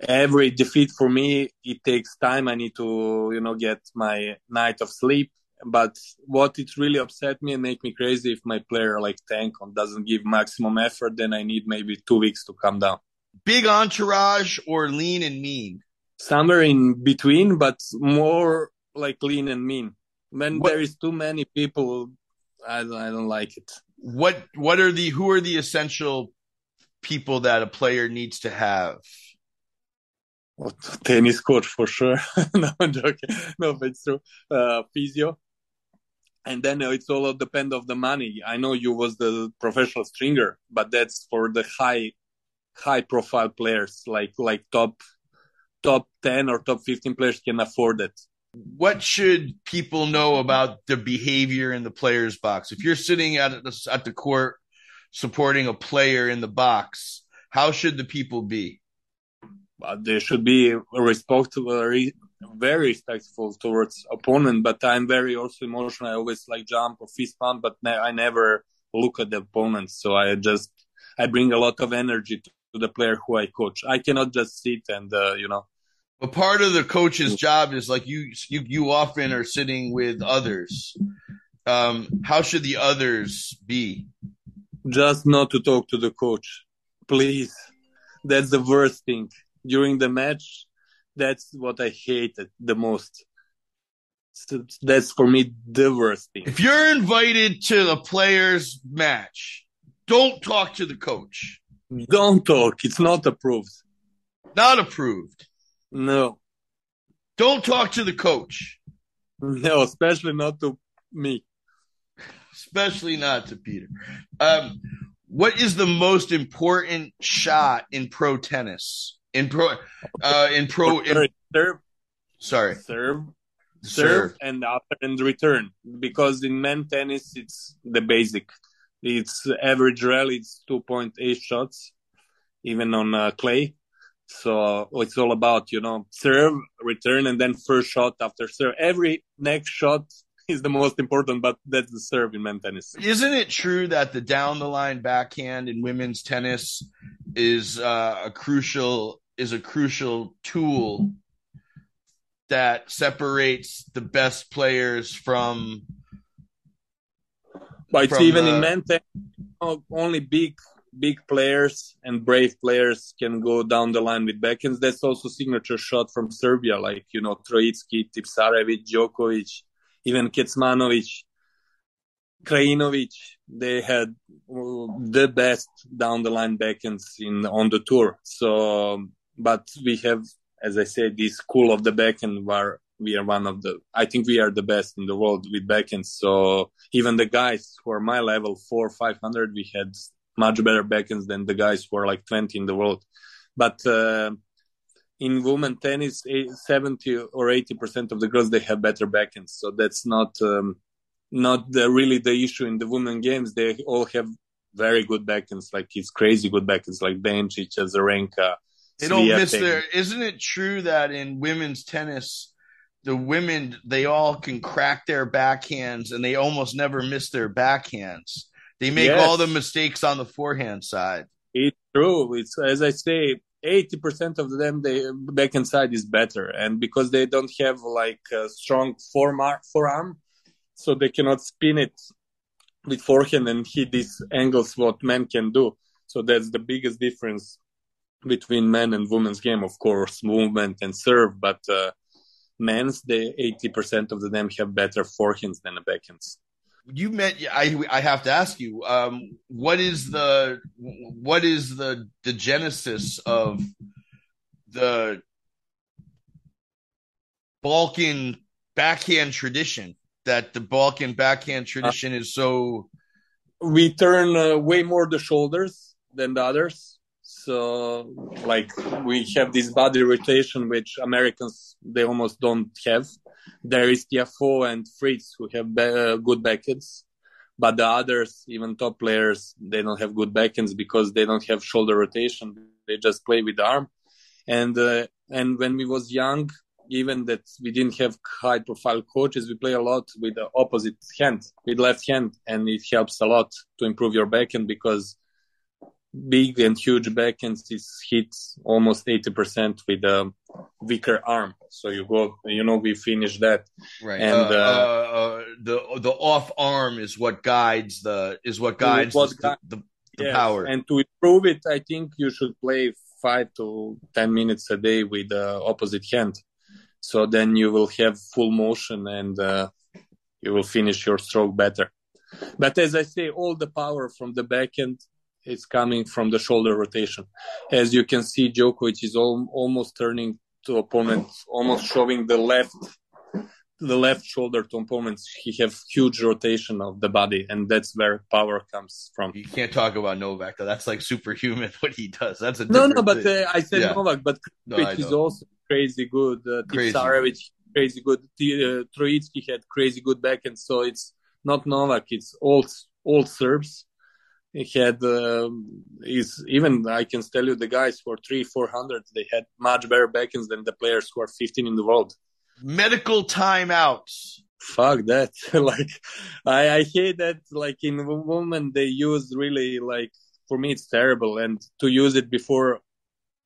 every defeat for me, it takes time. I need to, you know, get my night of sleep but what it really upset me and make me crazy if my player like Tankon doesn't give maximum effort, then I need maybe two weeks to come down. Big entourage or lean and mean? Somewhere in between, but more like lean and mean. When what, there is too many people, I don't, I don't like it. What What are the who are the essential people that a player needs to have? Well, tennis coach for sure. *laughs* no, I'm joking. No, but it's true. Uh, physio, and then it's all depend of the money. I know you was the professional stringer, but that's for the high, high profile players like like top, top ten or top fifteen players can afford it. What should people know about the behavior in the players box? If you're sitting at the, at the court supporting a player in the box, how should the people be? Uh, they should be respectful, very respectful towards opponent, but I'm very also emotional. I always like jump or fist pump, but ne- I never look at the opponent. So I just I bring a lot of energy to, the player who I coach. I cannot just sit and uh, you know. But part of the coach's job is like you you you often are sitting with others. Um, how should the others be? Just not to talk to the coach, please. That's the worst thing during the match that's what I hated the most. So that's for me the worst thing. If you're invited to the players' match, don't talk to the coach. Don't talk. It's not approved. Not approved. No. Don't talk to the coach. No, especially not to me. Especially not to Peter. Um, what is the most important shot in pro tennis? In pro uh in pro in, serve. Sorry. Serve. Serve. And after and return. Because in men tennis it's the basic. It's average rally it's 2.8 shots even on uh, clay. So it's all about you know serve return and then first shot after serve. Every next shot *laughs* is the most important, but that's the serve in men's tennis. Isn't it true that the down the line backhand in women's tennis is uh, a crucial is a crucial tool that separates the best players from. But from, even uh, in men's tennis, only big big players and brave players can go down the line with backhands. That's also signature shot from Serbia, like you know Troicki, Tipsarevic, Djokovic even Kecmanovic, Krajinovic, they had the best down the line backhands in on the tour. So, but we have, as I said, this school of the backhand where we are one of the, I think we are the best in the world with backhands. So even the guys who are my level four, 500, we had much better backhands than the guys who are like 20 in the world. But, uh, in women tennis, 70 or 80 percent of the girls they have better backhands. So that's not um, not the, really the issue in the women games. They all have very good backhands, like it's crazy good backhands, like Bencic, Azarenka. They don't miss their. Isn't it true that in women's tennis, the women they all can crack their backhands and they almost never miss their backhands. They make yes. all the mistakes on the forehand side. It's true. It's as I say, 80% of them they backhand side is better. And because they don't have like a strong forearm so they cannot spin it with forehand and hit these angles what men can do. So that's the biggest difference between men and women's game. Of course movement and serve but uh, men's the 80% of them have better forehands than the backhands you meant I I have to ask you um, what is the what is the the genesis of the Balkan backhand tradition? That the Balkan backhand tradition uh, is so we turn uh, way more the shoulders than the others. So like we have this body rotation which Americans they almost don't have there is Tiafoe and Fritz who have be- uh, good backhands, but the others, even top players, they don't have good backhands because they don't have shoulder rotation. They just play with arm. And uh, and when we was young, even that we didn't have high profile coaches, we play a lot with the opposite hand, with left hand, and it helps a lot to improve your backhand because big and huge backhands is hit almost 80% with a weaker arm. So you go, you know, we finish that. Right. And, uh, uh, uh, the, the off arm is what guides the, is what guides what the, the, the yes. power. And to improve it, I think you should play five to 10 minutes a day with the opposite hand. So then you will have full motion and, uh, you will finish your stroke better. But as I say, all the power from the backhand is coming from the shoulder rotation. As you can see, Djokovic is almost turning to opponents, almost showing the left the left shoulder to opponents. He have huge rotation of the body, and that's where power comes from. You can't talk about Novak though. That's like superhuman *laughs* what he does. That's a no, no. But uh, I said yeah. Novak, but no, is also crazy good. Uh, Tipsarevic crazy good. Uh, Troicki had crazy good backhand. So it's not Novak. It's all all Serbs had um, is even I can tell you the guys for three four hundred they had much better backhands than the players who are 15 in the world. Medical timeouts. Fuck that! *laughs* like I I hate that. Like in women they use really like for me it's terrible and to use it before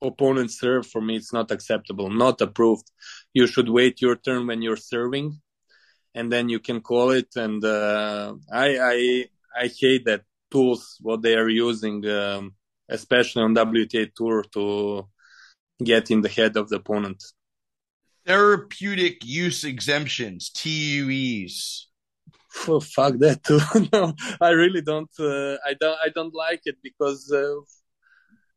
opponent serve for me it's not acceptable not approved you should wait your turn when you're serving and then you can call it and uh, i i i hate that tools what they are using, um, especially on WTA tour to get in the head of the opponent. Therapeutic use exemptions, TUEs. Oh, fuck that too. *laughs* no, I really don't. Uh, I don't. I don't like it because uh,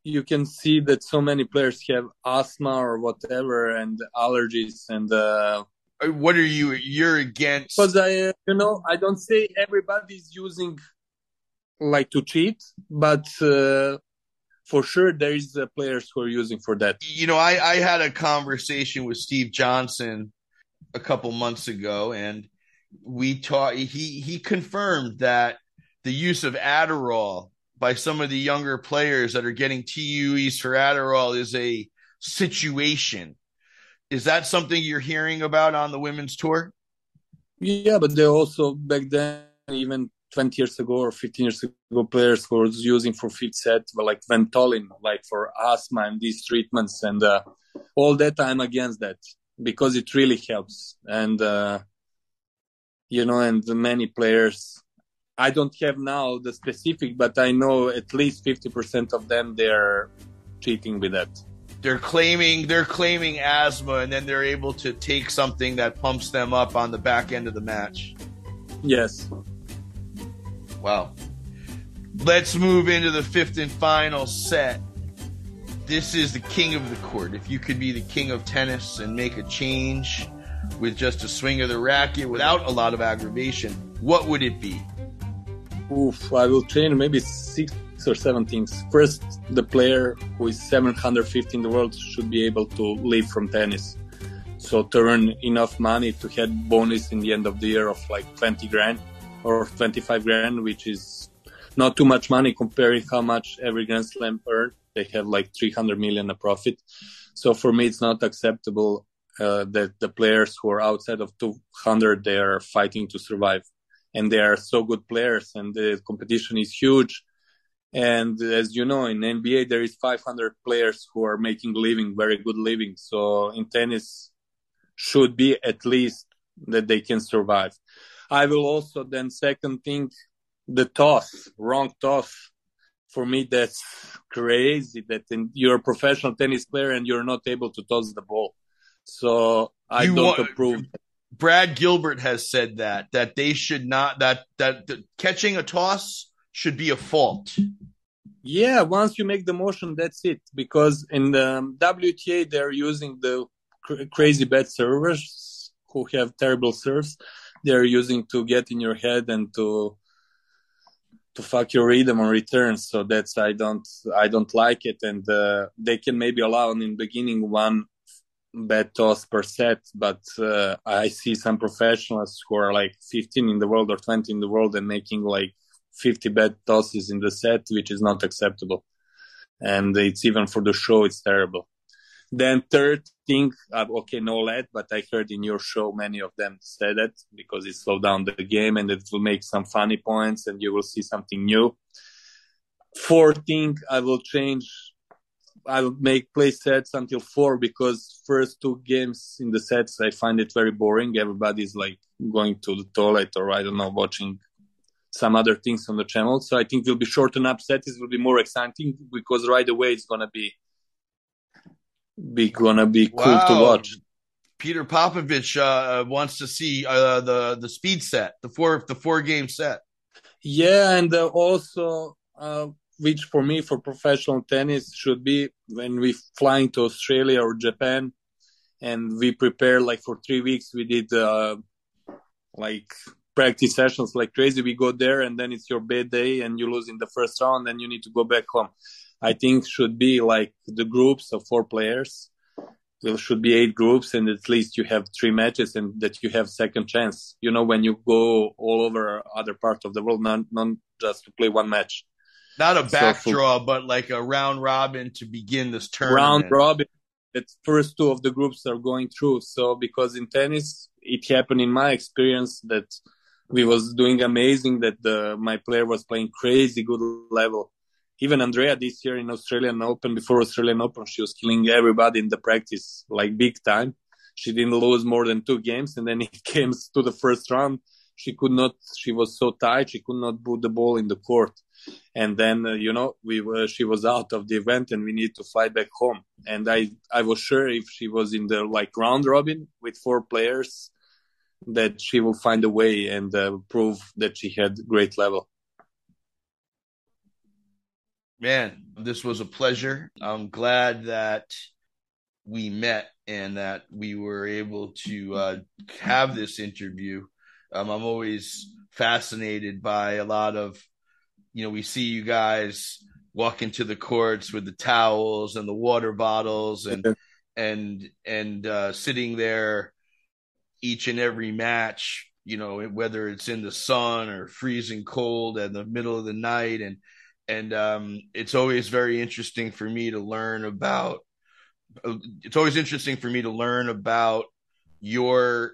you can see that so many players have asthma or whatever and allergies and. Uh, what are you? You're against? Because I, uh, you know, I don't say everybody's using like to cheat, but uh, for sure there is uh, players who are using for that. You know, I, I had a conversation with Steve Johnson a couple months ago, and we taught he he confirmed that the use of Adderall by some of the younger players that are getting TUEs for Adderall is a situation. Is that something you're hearing about on the women's tour? Yeah, but they also back then even 20 years ago or 15 years ago players were using for fit set like Ventolin, like for asthma and these treatments and uh, all that I'm against that because it really helps. And uh, you know and many players I don't have now the specific but I know at least 50% of them they're cheating with that. They're claiming they're claiming asthma and then they're able to take something that pumps them up on the back end of the match. Yes Wow. Let's move into the fifth and final set. This is the king of the court. If you could be the king of tennis and make a change with just a swing of the racket without a lot of aggravation, what would it be? Oof, I will change maybe six or seven things. First, the player who is 750 in the world should be able to live from tennis. So to earn enough money to have bonus in the end of the year of like 20 grand or 25 grand, which is not too much money comparing how much every Grand Slam earned. They have like 300 million a profit. So for me, it's not acceptable uh, that the players who are outside of 200 they are fighting to survive, and they are so good players, and the competition is huge. And as you know, in NBA there is 500 players who are making living, very good living. So in tennis, should be at least that they can survive. I will also then second thing the toss, wrong toss. For me, that's crazy that in, you're a professional tennis player and you're not able to toss the ball. So I you don't want, approve. Brad Gilbert has said that that they should not that that the, catching a toss should be a fault. Yeah, once you make the motion, that's it. Because in the WTA, they're using the cr- crazy bad servers who have terrible serves. They're using to get in your head and to to fuck your rhythm on returns. So that's I don't I don't like it. And uh, they can maybe allow in the beginning one bad toss per set, but uh, I see some professionals who are like 15 in the world or 20 in the world and making like 50 bad tosses in the set, which is not acceptable. And it's even for the show, it's terrible. Then third thing, uh, okay, no lead, but I heard in your show many of them said that because it slowed down the game and it will make some funny points and you will see something new. Fourth thing, I will change. I'll make play sets until four because first two games in the sets I find it very boring. Everybody's like going to the toilet or I don't know watching some other things on the channel. So I think will be shortened up sets. It will be more exciting because right away it's gonna be be gonna be cool wow. to watch. Petar Popovic uh, wants to see uh, the the speed set, the four the four game set. Yeah, and uh, also uh, which for me for professional tennis should be when we flying to Australia or Japan, and we prepare like for three weeks. We did uh, like practice sessions like crazy. We go there and then it's your bad day and you lose in the first round and you need to go back home. I think should be like the groups of four players. There should be eight groups and at least you have three matches and that you have second chance. You know, when you go all over other parts of the world, not, not just to play one match. Not a back so, draw, but like a round robin to begin this tournament. Round robin. That first two of the groups are going through. So because in tennis, it happened in my experience that we was doing amazing that the, my player was playing crazy good level even andrea this year in australian open before australian open she was killing everybody in the practice like big time. She didn't lose more than two games and then *laughs* it came to the first round. She could not she was so tight she could not put the ball in the court. And then uh, you know we were she was out of the event and we need to fly back home. And i i was sure if she was in the like round robin with four players that she will find a way and uh, prove that she had great level. Man, this was a pleasure. I'm glad that we met and that we were able to uh, have this interview. Um, I'm always fascinated by a lot of, you know, we see you guys walk into the courts with the towels and the water bottles and and and uh, sitting there each and every match, you know, whether it's in the sun or freezing cold in the middle of the night. And, and, um, it's always very interesting for me to learn about, it's always interesting for me to learn about your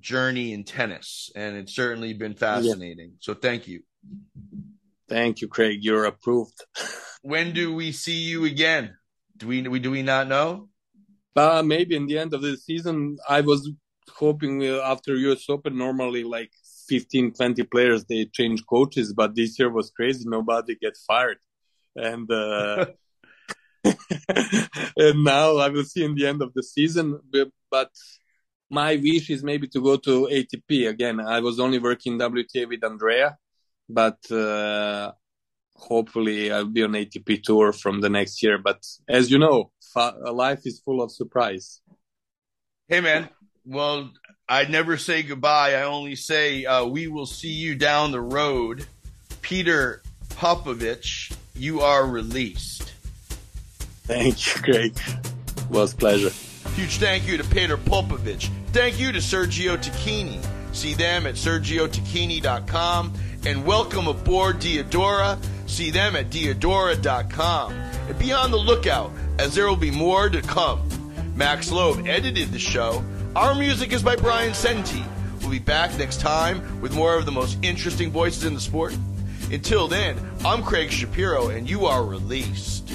journey in tennis. And it's certainly been fascinating. Yeah. So thank you. Thank you, Craig. You're approved. *laughs* when do we see you again? Do we, we do we not know? Uh, maybe in the end of the season. I was hoping uh, after US Open, normally like 15, 20 players, they change coaches, but this year was crazy. Nobody get fired. And, uh, *laughs* and now I will see in the end of the season, but my wish is maybe to go to ATP again. I was only working WTA with Andrea, but, uh, hopefully I'll be on ATP tour from the next year. But as you know, life is full of surprise. Hey man, well, I never say goodbye. I only say uh, we will see you down the road. Petar Popovic, you are released. Thank you, Craig. was pleasure. Huge thank you to Petar Popovic. Thank you to Sergio Tacchini. See them at sergiotacchini.com. And welcome aboard Diadora. See them at diadora.com. And be on the lookout as there will be more to come. Max Loeb edited the show. Our music is by Brian Senti. We'll be back next time with more of the most interesting voices in the sport. Until then, I'm Craig Shapiro, and you are released.